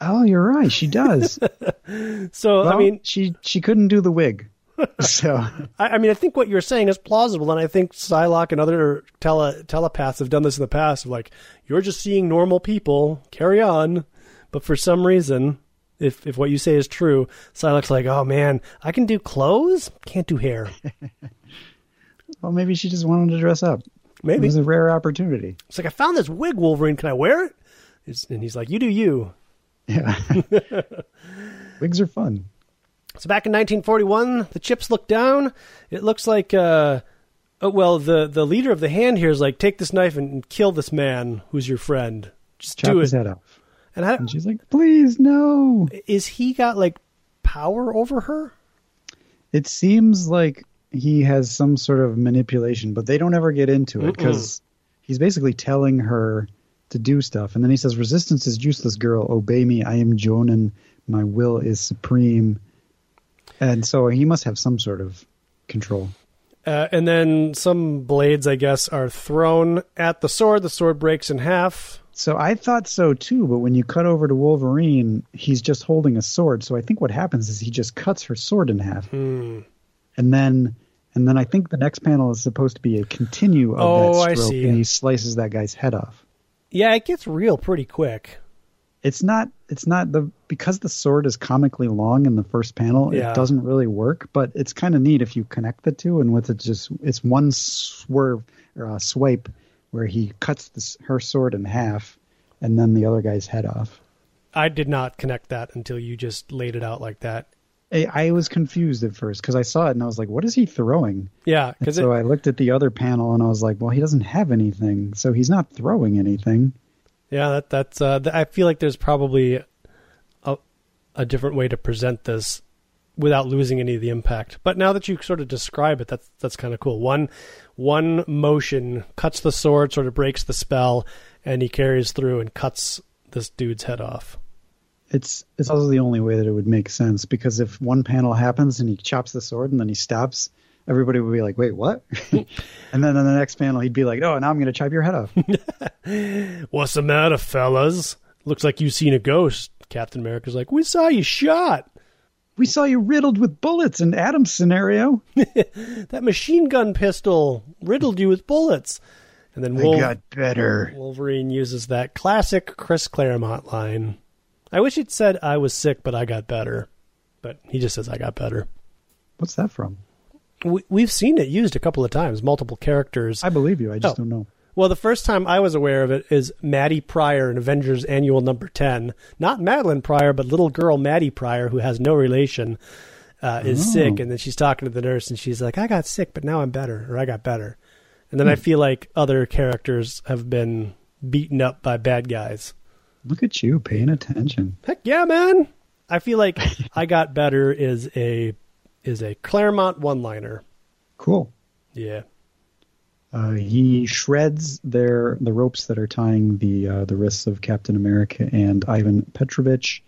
Oh, you're right. She does. so well, I mean, she she couldn't do the wig. So I, I, mean, I think what you're saying is plausible, and I think Psylocke and other tele, telepaths have done this in the past. Of like, you're just seeing normal people. Carry on, but for some reason, if if what you say is true, Psylocke's like, oh man, I can do clothes, can't do hair. well, maybe she just wanted to dress up. Maybe it was a rare opportunity. It's like I found this wig, Wolverine. Can I wear it? It's, and he's like, "You do you." Yeah. Wigs are fun. So back in 1941, the chips look down. It looks like, uh, oh, well, the the leader of the hand here is like, take this knife and, kill this man who's your friend. Just Chop do his it. head off. And, I, and she's like, please no. Is he got like power over her? It seems like he has some sort of manipulation, but they don't ever get into it because he's basically telling her to do stuff. And then he says, Resistance is useless, girl. Obey me. I am Jonin. My will is supreme. And so he must have some sort of control. Uh, and then some blades, I guess, are thrown at the sword. The sword breaks in half. So I thought so too, but when you cut over to Wolverine, he's just holding a sword. So I think what happens is he just cuts her sword in half. Hmm. And then and then I think the next panel is supposed to be a continue of oh, that stroke, and he slices that guy's head off. Yeah, it gets real pretty quick. It's not. It's not the because the sword is comically long in the first panel. Yeah. It doesn't really work, but it's kind of neat if you connect the two. And with it, just it's one swerve or a swipe where he cuts this, her sword in half, and then the other guy's head off. I did not connect that until you just laid it out like that. I, was confused at first because I saw it and I was like, "What is he throwing?" Yeah, because so I looked at the other panel and I was like, "Well, he doesn't have anything, so he's not throwing anything." Yeah, that that's. Uh, I feel like there's probably a a different way to present this without losing any of the impact. But now that you sort of describe it, that's that's kind of cool. One one motion cuts the sword, sort of breaks the spell, and he carries through and cuts this dude's head off it's it's also the only way that it would make sense because if one panel happens and he chops the sword and then he stops, everybody would be like, "Wait, what?" and then in the next panel he'd be like, "Oh, now I'm going to chop your head off." What's the matter, fellas? Looks like you've seen a ghost. Captain America's like, "We saw you shot." We saw you riddled with bullets in Adam's scenario. that machine gun pistol riddled you with bullets. And then Wolf- got better. Wolverine uses that classic Chris Claremont line. I wish he'd said I was sick, but I got better. But he just says I got better. What's that from? We, have seen it used a couple of times, multiple characters. I believe you. I just oh. don't know. Well, the first time I was aware of it is Maddie Pryor in Avengers Annual Number Ten. Not Madelyne Pryor, but little girl Maddie Pryor, who has no relation, uh, is oh. sick, and then she's talking to the nurse, and she's like, "I got sick, but now I'm better, or I got better." And then hmm. I feel like other characters have been beaten up by bad guys. Look at you paying attention. Heck yeah, man! I feel like I got better is a is a Claremont one liner. Cool. Yeah. Uh, he shreds their the ropes that are tying the uh, the wrists of Captain America and Ivan Petrovich.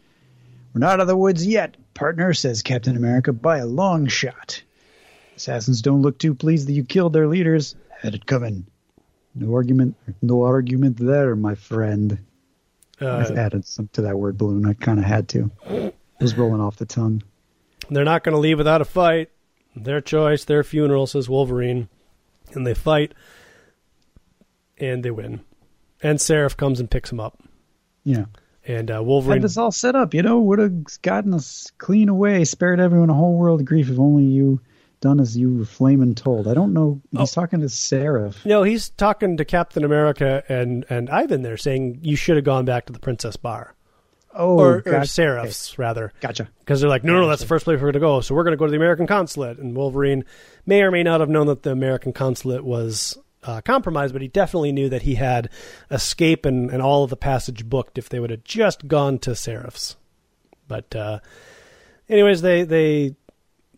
We're not out of the woods yet, partner, says Captain America by a long shot. Assassins don't look too pleased that you killed their leaders. Had it coming. No argument, no argument there, my friend. Uh, I added some to that word balloon. I kind of had to. It was rolling off the tongue. They're not going to leave without a fight. Their choice, their funeral, says Wolverine. And they fight, and they win. And Seraph comes and picks him up. Yeah. And uh, Wolverine. Had this all set up, you know, would have gotten us clean away, spared everyone a whole world of grief if only you done as you were flaming told. I don't know. He's oh. talking to Seraph. No, he's talking to Captain America and and Ivan there, saying you should have gone back to the Princess Bar. Oh, or, gotcha. or Seraph's okay. rather. Gotcha. Because they're like, no, no, no, that's the first place we're going to go. So we're going to go to the American consulate. And Wolverine may or may not have known that the American consulate was uh, compromised, but he definitely knew that he had escape and, and all of the passage booked if they would have just gone to Seraph's. But, uh, anyways, they they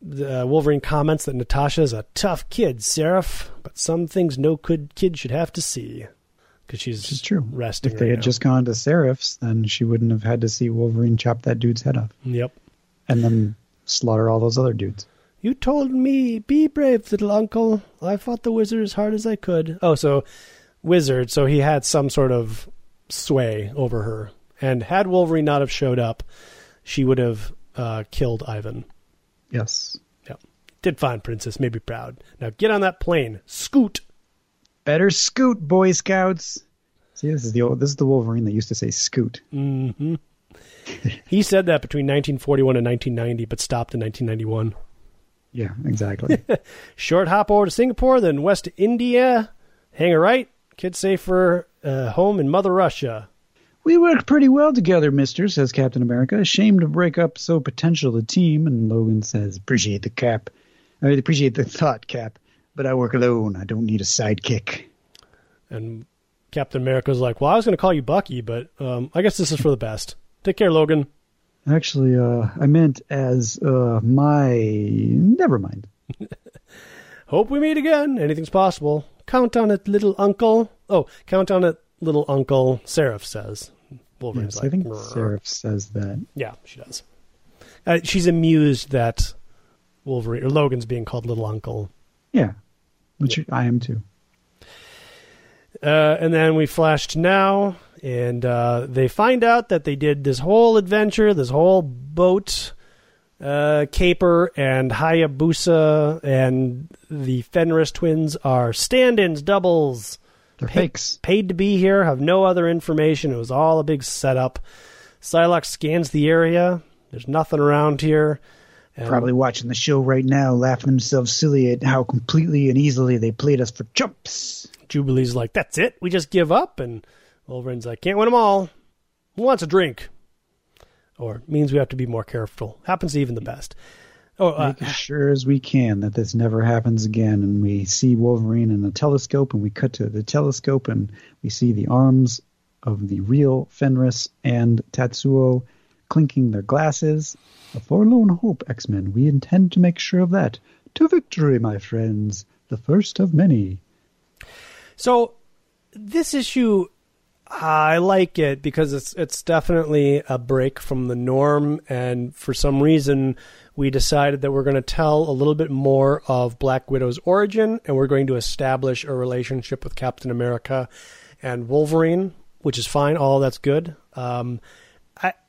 uh, Wolverine comments that Natasha is a tough kid, Seraph, but some things no good kid should have to see because she's just true. resting. If they right had now. just gone to Seraph's, then she wouldn't have had to see Wolverine chop that dude's head off. Yep. And then slaughter all those other dudes. You told me, be brave, little uncle. I fought the wizard as hard as I could. Oh, so wizard, so he had some sort of sway over her. And had Wolverine not have showed up, she would have uh, killed Ivan. Yes. Yeah. Did fine, princess. May be proud. Now get on that plane. Scoot. Better scoot, Boy Scouts. See, this is the old, this is the Wolverine that used to say scoot. Mm-hmm. he said that between 1941 and 1990, but stopped in 1991. Yeah, exactly. Short hop over to Singapore, then west to India. Hang a right. Kids safe for uh, home in Mother Russia. We work pretty well together, mister, says Captain America. Ashamed to break up so potential a team. And Logan says, Appreciate the cap. I appreciate the thought, Cap. But I work alone. I don't need a sidekick. And Captain America's like, Well, I was going to call you Bucky, but um, I guess this is for the best. Take care, Logan. Actually, uh, I meant as uh, my. Never mind. Hope we meet again. Anything's possible. Count on it, little uncle. Oh, count on it, little uncle. Seraph says. Wolverine's yes, like, I think Seraph says that. Yeah, she does. Uh, she's amused that Wolverine or Logan's being called little uncle. Yeah, which yeah. I am too. Uh, and then we flashed now, and uh, they find out that they did this whole adventure, this whole boat uh, caper, and Hayabusa and the Fenris twins are stand-ins, doubles. They're fakes. Paid to be here, have no other information. It was all a big setup. Psylocke scans the area. There's nothing around here. And Probably watching the show right now, laughing themselves silly at how completely and easily they played us for chumps. Jubilee's like, that's it. We just give up. And Wolverine's like, can't win them all. Who wants a drink? Or means we have to be more careful. Happens to even the best. Oh, uh, Make as sure as we can that this never happens again. And we see Wolverine in a telescope, and we cut to the telescope, and we see the arms of the real Fenris and Tatsuo clinking their glasses. A forlorn hope, X Men. We intend to make sure of that. To victory, my friends. The first of many. So, this issue I like it because it's it's definitely a break from the norm, and for some reason, we decided that we're going to tell a little bit more of Black Widow's origin, and we're going to establish a relationship with Captain America and Wolverine, which is fine. All that's good. Um,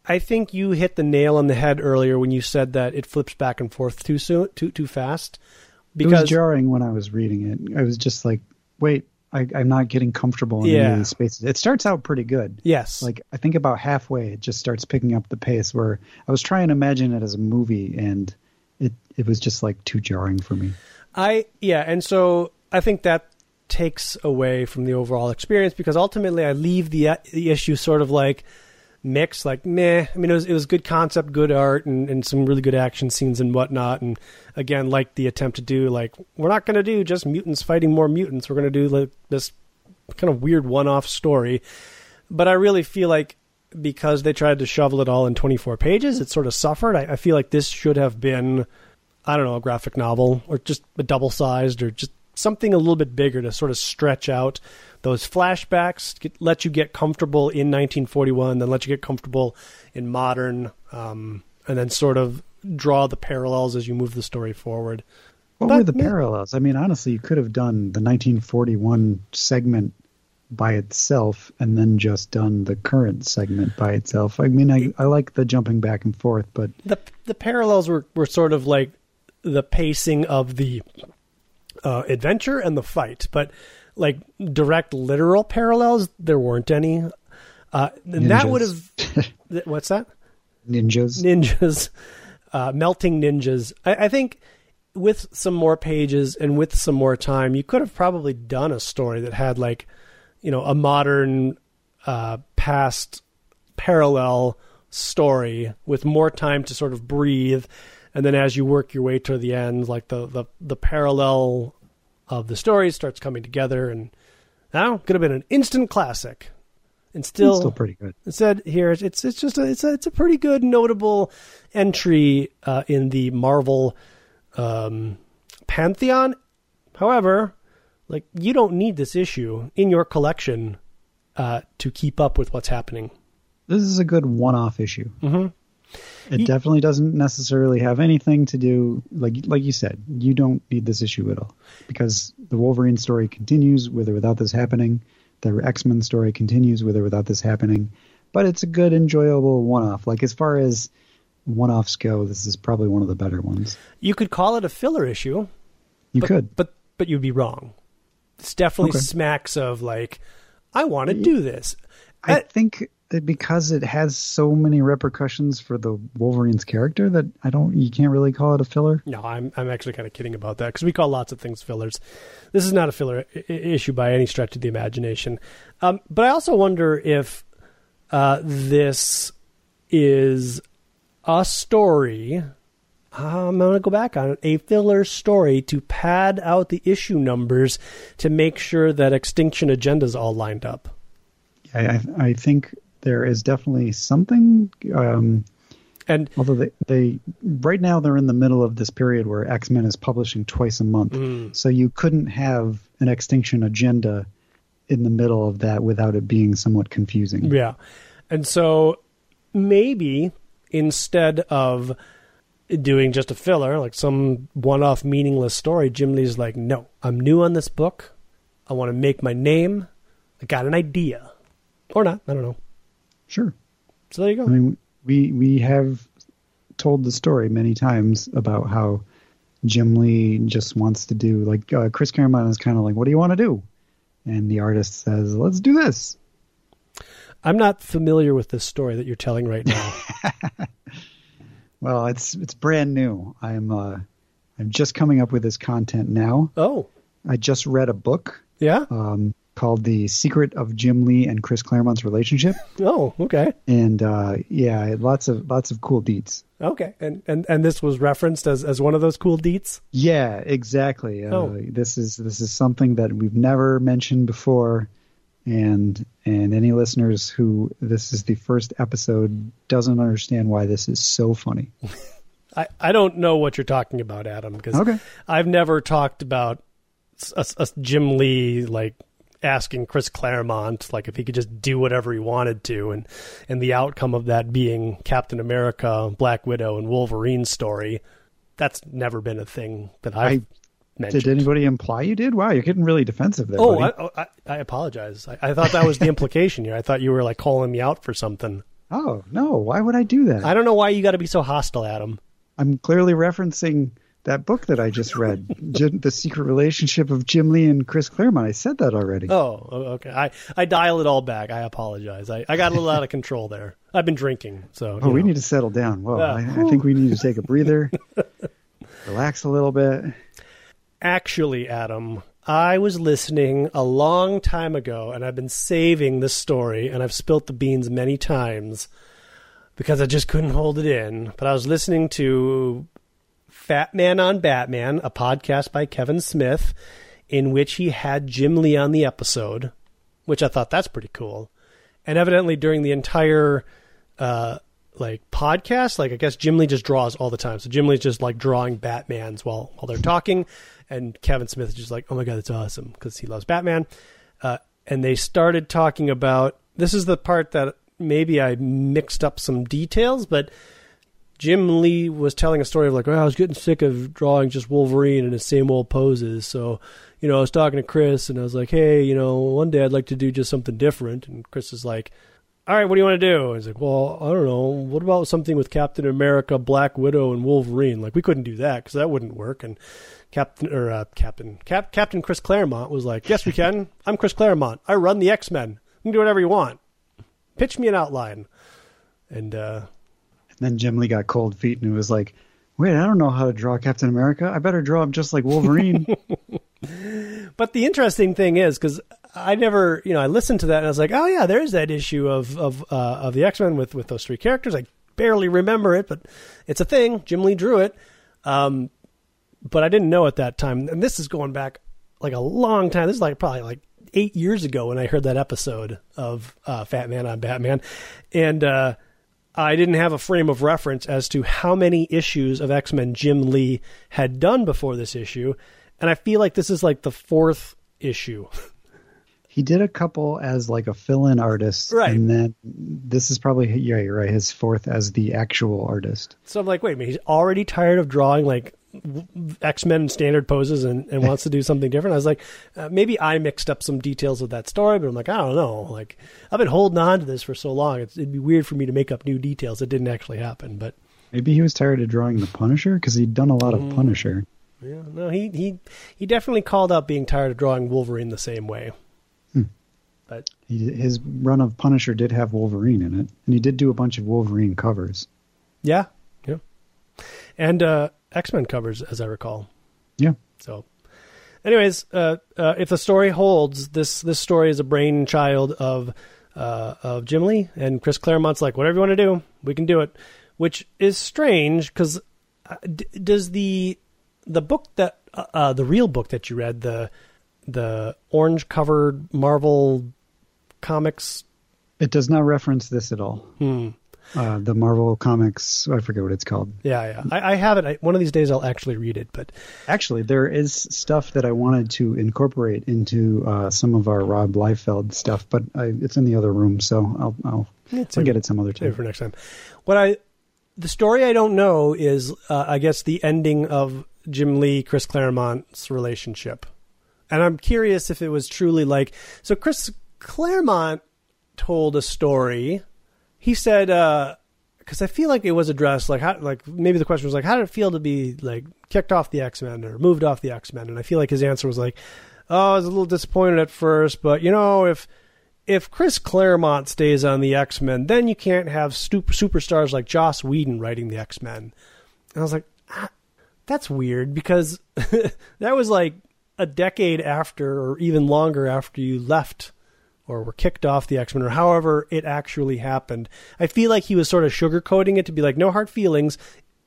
I think you hit the nail on the head earlier when you said that it flips back and forth too soon, too too fast. Because it was jarring when I was reading it. I was just like, wait I, am not getting comfortable in yeah. any of these spaces. It starts out pretty good. Yes. Like I think about halfway, it just starts picking up the pace. Where I was trying to imagine it as a movie, and it it was just like too jarring for me. I yeah, and so I think that takes away from the overall experience because ultimately I leave the the issue sort of like mix. Like, meh. I mean, it was it was good concept, good art, and, and some really good action scenes and whatnot. And again, like the attempt to do like we're not going to do just mutants fighting more mutants. We're going to do like this kind of weird one-off story. But I really feel like because they tried to shovel it all in 24 pages, it sort of suffered. I, I feel like this should have been, I don't know, a graphic novel or just a double-sized or just something a little bit bigger to sort of stretch out those flashbacks, get, let you get comfortable in 1941, then let you get comfortable in modern, um, and then sort of draw the parallels as you move the story forward. What but, were the parallels? I mean, honestly, you could have done the 1941 segment by itself and then just done the current segment by itself. I mean, I, I like the jumping back and forth, but the the parallels were, were sort of like the pacing of the uh, adventure and the fight, but like direct literal parallels, there weren't any. Uh, and that would have what's that? Ninjas. Ninjas. Uh, melting ninjas. I, I think with some more pages and with some more time, you could have probably done a story that had like you know a modern uh, past parallel story with more time to sort of breathe and then as you work your way to the end like the the, the parallel of the story starts coming together and now could have been an instant classic and still it's still pretty good instead here it's it's just a, it's a, it's a pretty good notable entry uh, in the marvel um, pantheon however like you don't need this issue in your collection uh, to keep up with what's happening. This is a good one-off issue. Mm-hmm. It you, definitely doesn't necessarily have anything to do, like like you said, you don't need this issue at all because the Wolverine story continues with or without this happening. The X Men story continues with or without this happening. But it's a good, enjoyable one-off. Like as far as one-offs go, this is probably one of the better ones. You could call it a filler issue. You but, could, but but you'd be wrong. It's definitely okay. smacks of like, I want to do this. I, I think that because it has so many repercussions for the Wolverine's character that I don't, you can't really call it a filler. No, I'm I'm actually kind of kidding about that because we call lots of things fillers. This is not a filler I- issue by any stretch of the imagination. Um, but I also wonder if uh, this is a story I'm going to go back on it, a filler story to pad out the issue numbers to make sure that X-Tinction Agenda's all lined up. I, I think there is definitely something. Um, and although they, they right now they're in the middle of this period where X Men is publishing twice a month, mm. so you couldn't have an X-Tinction Agenda in the middle of that without it being somewhat confusing. Yeah, and so maybe instead of doing just a filler, like some one off meaningless story, Jim Lee's like, no, I'm new on this book. I want to make my name. I got an idea. Or not. I don't know. Sure. So there you go. I mean, we, we have told the story many times about how Jim Lee just wants to do, like, uh, Chris Claremont is kind of like, what do you want to do? And the artist says, let's do this. I'm not familiar with this story that you're telling right now. Well, it's it's brand new. I'm uh, I'm just coming up with this content now. Oh, I just read a book. Yeah. Um, called "The Secret of Jim Lee and Chris Claremont's Relationship." Oh, okay. And uh, yeah, lots of lots of cool deets. Okay, and and and this was referenced as as one of those cool deets. Yeah, exactly. Uh, oh. this is this is something that we've never mentioned before and and any listeners who this is the first episode doesn't understand why this is so funny. I, I don't know what you're talking about, Adam, because okay. I've never talked about a, a Jim Lee like asking Chris Claremont like if he could just do whatever he wanted to, and and the outcome of that being Captain America, Black Widow, and Wolverine story. That's never been a thing that I've I mentioned. Did anybody imply you did? Wow, you're getting really defensive there. Oh, I, oh, I, I, apologize. I, I, thought that was the implication here. I thought you were like calling me out for something. Oh no, why would I do that? I don't know why you got to be so hostile, Adam. I'm clearly referencing that book that I just read, The Secret Relationship of Jim Lee and Chris Claremont. I said that already. Oh, okay. I, I dial it all back. I apologize. I, I got a little out of control there. I've been drinking, so. Oh, know. we need to settle down. Well, I, I think we need to take a breather, relax a little bit. Actually, Adam, I was listening a long time ago, and I've been saving this story, and I've spilt the beans many times because I just couldn't hold it in. But I was listening to Fat Man on Batman, a podcast by Kevin Smith, in which he had Jim Lee on the episode, which I thought that's pretty cool. And evidently, during the entire uh, like podcast, like I guess Jim Lee just draws all the time. So Jim Lee's just like drawing Batman's while while they're talking, and Kevin Smith is just like, "Oh my god, that's awesome" because he loves Batman. Uh, and they started talking about this is the part that maybe I mixed up some details, but Jim Lee was telling a story of like, oh, I was getting sick of drawing just Wolverine in his same old poses. So, you know, I was talking to Chris and I was like, hey, you know, one day I'd like to do just something different. And Chris is like, all right, what do you want to do? He's like, well, I don't know. What about something with Captain America, Black Widow, and Wolverine? Like, we couldn't do that because that wouldn't work. And Captain or uh, Captain Cap, Captain Chris Claremont was like, yes, we can. I'm Chris Claremont. I run the X Men. You can do whatever you want. Pitch me an outline. And uh, then Jim Lee got cold feet and was like, wait, I don't know how to draw Captain America. I better draw him just like Wolverine. but the interesting thing is, because I never, you know, I listened to that and I was like, oh yeah, there's that issue of of uh, of the X Men with with those three characters. I barely remember it, but it's a thing. Jim Lee drew it, um, but I didn't know at that time. And this is going back like a long time. This is like probably like eight years ago when I heard that episode of uh, Fat Man on Batman, and uh, I didn't have a frame of reference as to how many issues of X Men Jim Lee had done before this issue, and I feel like this is like the fourth issue. He did a couple as like a fill-in artist, right? And then this is probably yeah, you're right, his fourth as the actual artist. So I'm like, wait a minute, he's already tired of drawing like X Men standard poses and, and wants to do something different. I was like, uh, maybe I mixed up some details of that story, but I'm like, I don't know. Like, I've been holding on to this for so long. It's, it'd be weird for me to make up new details that didn't actually happen. But maybe he was tired of drawing the Punisher because he'd done a lot of mm, Punisher. Yeah, no, he he he definitely called out being tired of drawing Wolverine the same way. Hmm. But he, his run of Punisher did have Wolverine in it, and he did do a bunch of Wolverine covers. Yeah, yeah, and. uh X Men covers, as I recall. Yeah. So, anyways, uh, uh, if the story holds, this this story is a brainchild of uh, of Jim Lee and Chris Claremont's like, whatever you want to do, we can do it, which is strange because uh, d- does the the book that uh, uh, the real book that you read the the orange covered Marvel comics. It does not reference this at all. Hmm uh, the Marvel Comics. I forget what it's called. Yeah, yeah. I, I have it. I, one of these days, I'll actually read it. But actually, there is stuff that I wanted to incorporate into uh, some of our Rob Liefeld stuff, but I, it's in the other room, so I'll I'll, I'll get it some other time for next time. What I the story I don't know is, uh, I guess, the ending of Jim Lee Chris Claremont's relationship, and I'm curious if it was truly like so. Chris Claremont told a story he said, because uh, I feel like it was addressed, like how, like maybe the question was like, how did it feel to be like kicked off the X Men or moved off the X Men? And I feel like his answer was like, oh, I was a little disappointed at first, but you know, if if Chris Claremont stays on the X Men, then you can't have super, superstars like Joss Whedon writing the X Men. And I was like, ah, that's weird because that was like a decade after, or even longer after you left or were kicked off the X Men or however it actually happened. I feel like he was sort of sugarcoating it to be like, no hard feelings,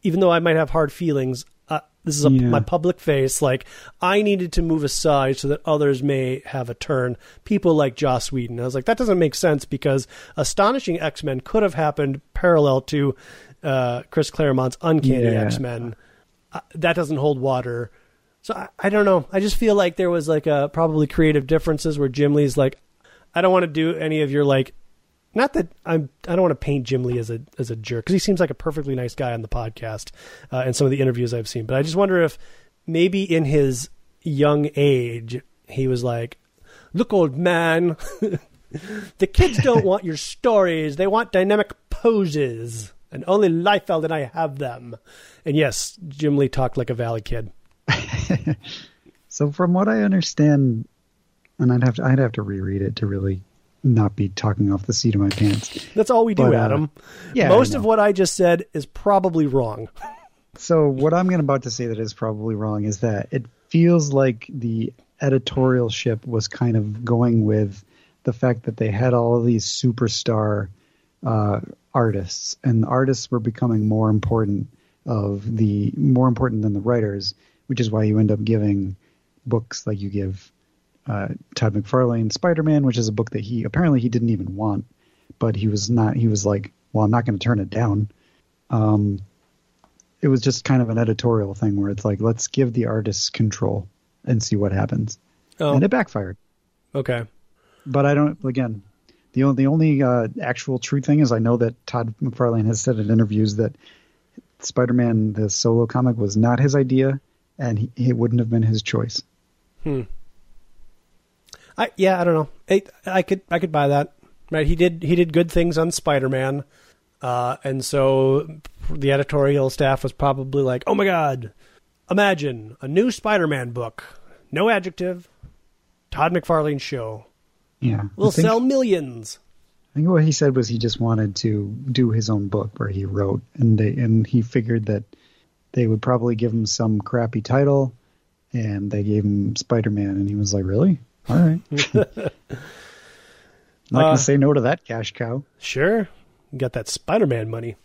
even though I might have hard feelings. Uh, this is a, yeah. my public face. Like I needed to move aside so that others may have a turn. People like Joss Whedon. I was like, that doesn't make sense because astonishing X Men could have happened parallel to uh, Chris Claremont's Uncanny yeah. X Men. Uh, that doesn't hold water. So I, I, don't know. I just feel like there was like a probably creative differences where Jim Lee's like, I don't want to do any of your like. Not that I'm. I don't want to paint Jim Lee as a as a jerk because he seems like a perfectly nice guy on the podcast uh, and some of the interviews I've seen. But I just wonder if maybe in his young age he was like, "Look, old man, the kids don't want your stories; they want dynamic poses, and only Liefeld and I have them." And yes, Jim Lee talked like a valley kid. so, from what I understand, and I'd have to I'd have to reread it to really not be talking off the seat of my pants. That's all we do, but, uh, Adam. Yeah, most of what I just said is probably wrong. so what I'm about to say that is probably wrong is that it feels like the editorial ship was kind of going with the fact that they had all of these superstar uh, artists, and the artists were becoming more important of the more important than the writers, which is why you end up giving books like you give uh, Todd McFarlane Spider Man, which is a book that he apparently he didn't even want, but he was not. He was like, well, I'm not going to turn it down. Um, it was just kind of an editorial thing where it's like, let's give the artists control and see what happens, oh. and it backfired. Okay, but I don't. Again, the only the only uh, actual true thing is I know that Todd McFarlane has said in interviews that Spider-Man the solo comic was not his idea, and he, it wouldn't have been his choice. Hmm. I yeah, I don't know. I, I could I could buy that. Right? He did he did good things on Spider-Man, uh, and so the editorial staff was probably like, "Oh my god, imagine a new Spider-Man book, no adjective, Todd McFarlane show. Yeah, we'll think, sell millions. I think what he said was he just wanted to do his own book where he wrote, and they and he figured that they would probably give him some crappy title, and they gave him Spider-Man, and he was like, "Really? All right." Not gonna uh, say no to that cash cow. Sure, you got that Spider-Man money.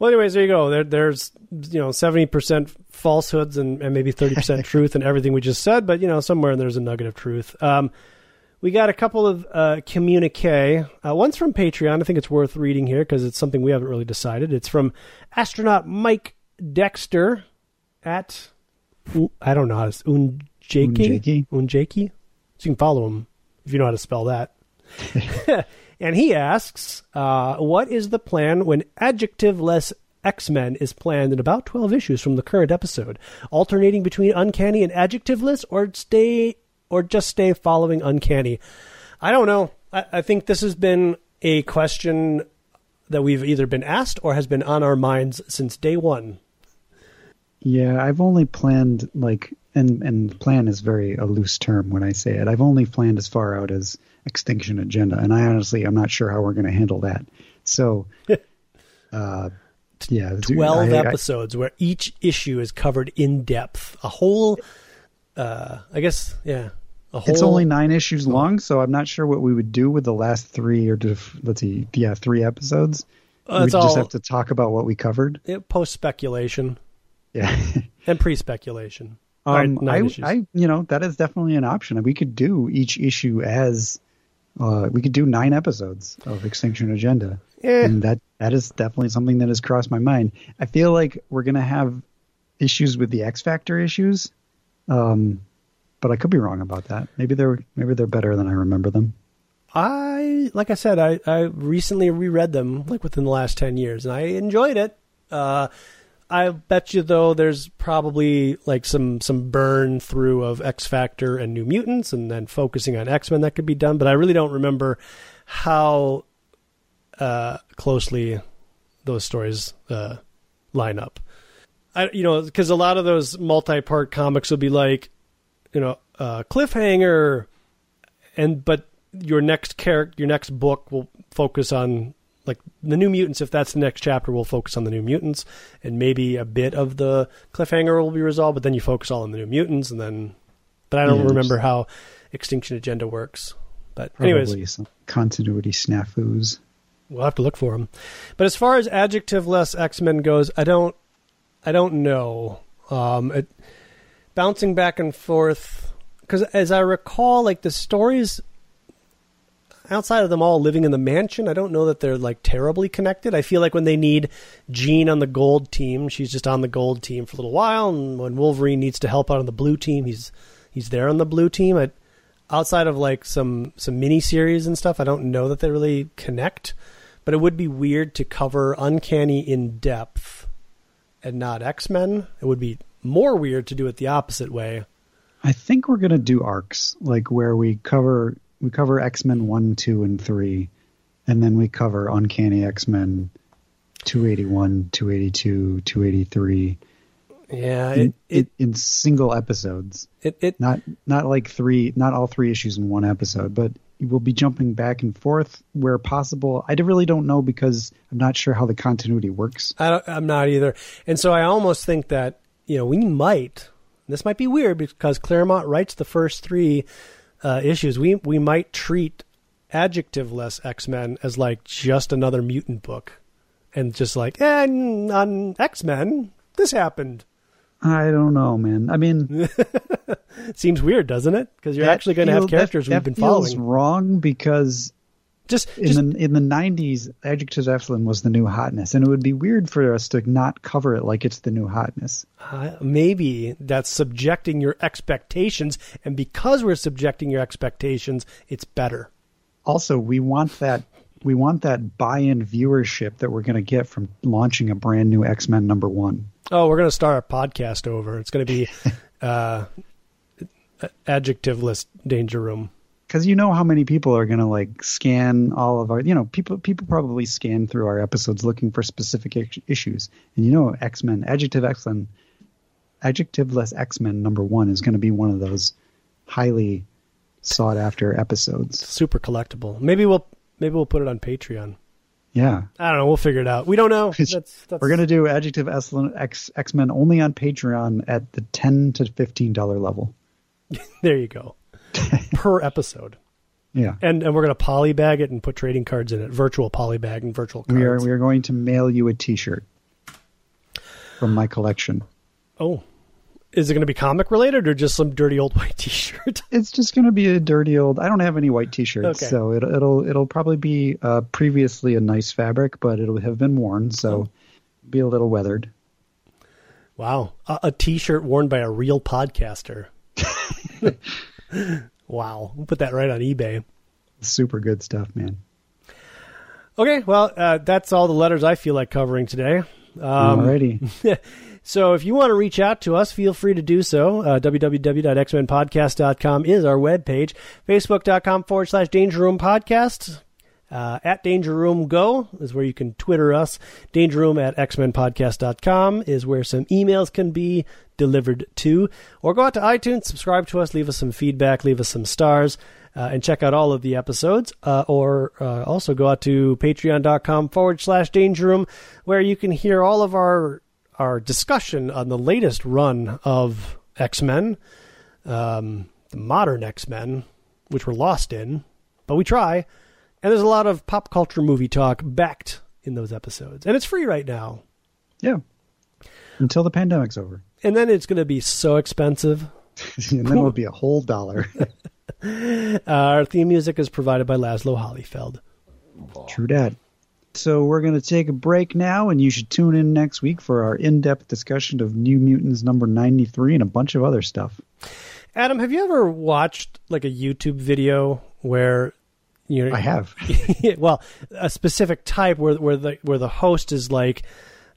Well, anyways, there you go. There, there's you know seventy percent falsehoods and, and maybe thirty percent truth in everything we just said, but you know somewhere there's a nugget of truth. Um, we got a couple of uh, communique. Uh, one's from Patreon. I think it's worth reading here because it's something we haven't really decided. It's from astronaut Mike Dexter at I don't know how to Unjaki Unjaki. So you can follow him if you know how to spell that. and he asks, uh, "What is the plan when adjective-less X-Men is planned in about 12 issues from the current episode, alternating between uncanny and adjectiveless, or stay or just stay following uncanny?" I don't know. I, I think this has been a question that we've either been asked or has been on our minds since day one. Yeah, I've only planned like and and plan is very a loose term when I say it. I've only planned as far out as X-Tinction Agenda, and I honestly I'm not sure how we're going to handle that. So, uh, yeah, twelve I, episodes I, where each issue is covered in depth. A whole, uh, I guess, yeah. Whole, it's only nine issues long, so I'm not sure what we would do with the last three or let's see, yeah, three episodes. Uh, we just have to talk about what we covered. Post speculation. Yeah, and pre speculation. Um, I, I, you know, that is definitely an option. We could do each issue as, uh, we could do nine episodes of X-Tinction Agenda, yeah. and that that is definitely something that has crossed my mind. I feel like we're gonna have issues with the X Factor issues, um, but I could be wrong about that. Maybe they're maybe they're better than I remember them. I like I said, I I recently reread them like within the last ten years, and I enjoyed it. Uh, I bet you though there's probably like some some burn through of X Factor and New Mutants, and then focusing on X Men that could be done. But I really don't remember how uh, closely those stories uh, line up. I you know because a lot of those multi-part comics will be like you know uh, cliffhanger, and but your next character, your next book will focus on like the New Mutants. If that's the next chapter, we'll focus on the New Mutants, and maybe a bit of the cliffhanger will be resolved. But then you focus all on the New Mutants, and then. But I don't yeah, remember how X-Tinction Agenda works. But anyways, some continuity snafus. We'll have to look for them. But as far as adjective-less X-Men goes, I don't, I don't know. Um, it, bouncing back and forth because as I recall, like the stories outside of them all living in the mansion, I don't know that they're like terribly connected. I feel like when they need Jean on the gold team, she's just on the gold team for a little while, and when Wolverine needs to help out on the blue team, he's he's there on the blue team. I, outside of like some some mini series and stuff, I don't know that they really connect. But it would be weird to cover Uncanny in depth and not X Men. It would be more weird to do it the opposite way. I think we're gonna do arcs, like where we cover we cover X Men one, two, and three, and then we cover Uncanny X Men 281, 282, 283. Yeah, in, it, in single episodes. It, it not not like three, not all three issues in one episode, but we'll be jumping back and forth where possible. I really don't know because I'm not sure how the continuity works. I am not either, and so I almost think that you know we might. This might be weird because Claremont writes the first three uh, issues, we we might treat adjectiveless X Men as like just another mutant book, and just like, and eh, on X Men, this happened. I don't know, man. I mean, seems weird, doesn't it? Because you're actually going to have characters that, we've been following. Wrong because just, in the in the '90s, Adjective Epsilon was the new hotness, and it would be weird for us to not cover it like it's the new hotness. Uh, maybe that's subjecting your expectations, and because we're subjecting your expectations, it's better. Also, we want that we want that buy-in viewership that we're going to get from launching a brand new X-Men number 1. Oh, we're going to start a podcast over. It's going to be uh adjectiveless danger room because you know how many people are going to like scan all of our you know people people probably scan through our episodes looking for specific issues. And you know x-men adjective x-men adjectiveless x-men number one is going to be one of those highly sought after episodes. Super collectible. Maybe we'll maybe we'll put it on patreon. Yeah. I don't know. We'll figure it out. We don't know. That's, that's... we're going to do adjective x x-men only on patreon at the 10 to 15 dollar level. There you go per episode. Yeah, and and we're going to polybag it and put trading cards in it, virtual polybag and virtual. Cards. We are we are going to mail you a T-shirt from my collection. Oh, is it going to be comic related or just some dirty old white T-shirt? It's just going to be a dirty old. I don't have any white T-shirts, okay. so it, it'll it'll probably be uh, previously a nice fabric, but it'll have been worn, so oh. be a little weathered. Wow, a, a T-shirt worn by a real podcaster. wow. We'll put that right on eBay. Super good stuff, man. Okay, well, uh, that's all the letters I feel like covering today. Um, Alrighty. so if you want to reach out to us, feel free to do so. Uh, www.xmenpodcast.com is our webpage. Facebook.com forward slash Danger Room Podcast. Uh, at Danger Room Go is where you can Twitter us. Danger Room at xmenpodcast.com is where some emails can be delivered to. Or go out to iTunes, subscribe to us, leave us some feedback, leave us some stars, uh, and check out all of the episodes. Uh, or uh, also go out to patreon.com forward slash Danger Room, where you can hear all of our our discussion on the latest run of X Men, um, the modern X Men, which we're lost in, but we try. And there's a lot of pop culture movie talk backed in those episodes. And it's free right now. Yeah. Until the pandemic's over. And then it's going to be so expensive. and then it'll be a whole dollar. uh, our theme music is provided by Laszlo Hollyfeld. True that. So we're going to take a break now, and you should tune in next week for our in-depth discussion of New Mutants number 93 and a bunch of other stuff. Adam, have you ever watched like a YouTube video where you know, I have. well, a specific type where where the where the host is like,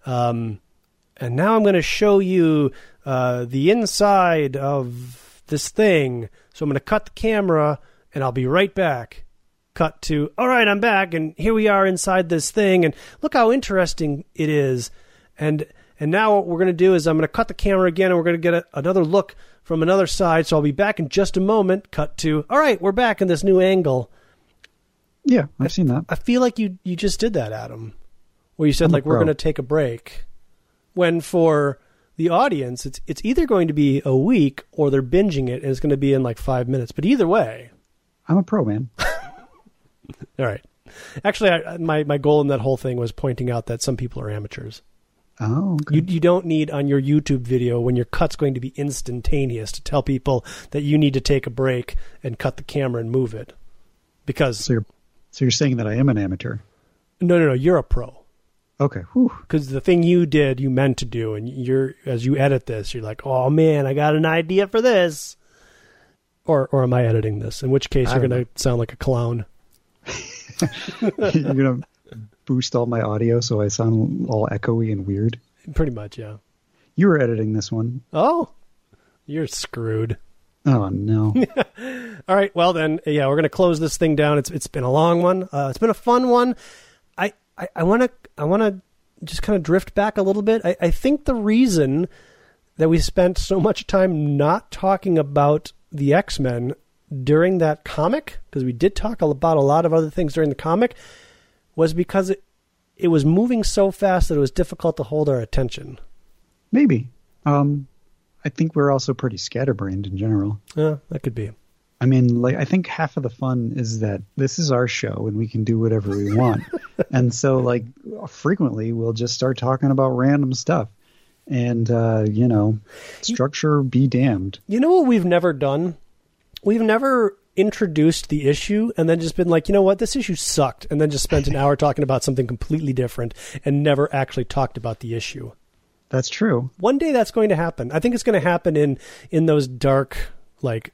um, and now I'm going to show you uh, the inside of this thing. So I'm going to cut the camera, and I'll be right back. Cut to, all right, I'm back, and here we are inside this thing, and look how interesting it is. And and now what we're going to do is I'm going to cut the camera again, and we're going to get a, another look from another side. So I'll be back in just a moment. Cut to, all right, we're back in this new angle yeah, I've seen that. I feel like you you just did that, Adam, where you said I'm like we're going to take a break, when for the audience it's it's either going to be a week or they're binging it and it's going to be in like five minutes. But either way, I'm a pro man. All right. Actually, I, my my goal in that whole thing was pointing out that some people are amateurs. Oh, okay. you you don't need on your YouTube video when your cut's going to be instantaneous to tell people that you need to take a break and cut the camera and move it because so you're so you're saying that I am an amateur? No, no, no. You're a pro. Okay. Because the thing you did, you meant to do, and you're as you edit this, you're like, oh man, I got an idea for this. Or, or am I editing this? In which case, you're going to sound like a clown. you're going to boost all my audio so I sound all echoey and weird. Pretty much, yeah. You were editing this one. Oh, you're screwed. Oh no! All right, well then, yeah, we're gonna close this thing down. It's it's been a long one. Uh, it's been a fun one. I want to I want to just kind of drift back a little bit. I, I think the reason that we spent so much time not talking about the X Men during that comic, because we did talk about a lot of other things during the comic, was because it it was moving so fast that it was difficult to hold our attention. Maybe. Um, I think we're also pretty scatterbrained in general. Yeah, that could be. I mean, like I think half of the fun is that this is our show and we can do whatever we want. and so like frequently we'll just start talking about random stuff. And uh, you know, structure be damned. You know what we've never done? We've never introduced the issue and then just been like, you know what, this issue sucked, and then just spent an hour talking about something completely different and never actually talked about the issue. That's true. One day that's going to happen. I think it's going to happen in in those dark like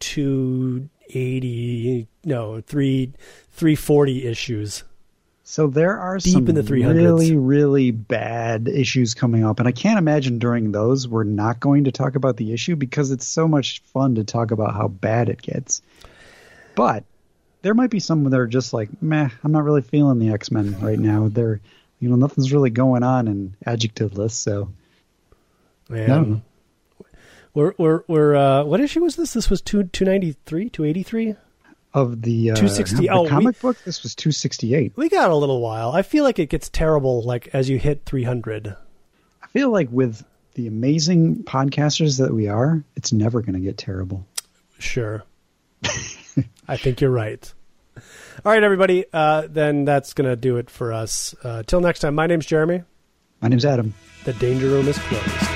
280 no, 3 340 issues. So there are Deep some in the 300s. really, really bad issues coming up, and I can't imagine during those we're not going to talk about the issue because it's so much fun to talk about how bad it gets. But there might be some that are just like, meh, I'm not really feeling the X Men right now. They're, you know, nothing's really going on in adjectiveless, so. Man. We're we're we're uh, what issue was this? This was two two ninety three, two eighty three of the uh, 260 oh, comic we, book? This was 268 we got a little while. I feel like it gets terrible like as you hit 300 i feel like with the amazing podcasters that we are it's never going to get terrible. Sure. I think you're right. All right everybody uh, then that's going to do it for us. Uh, till next time my name's jeremy. My name's adam. The danger room is closed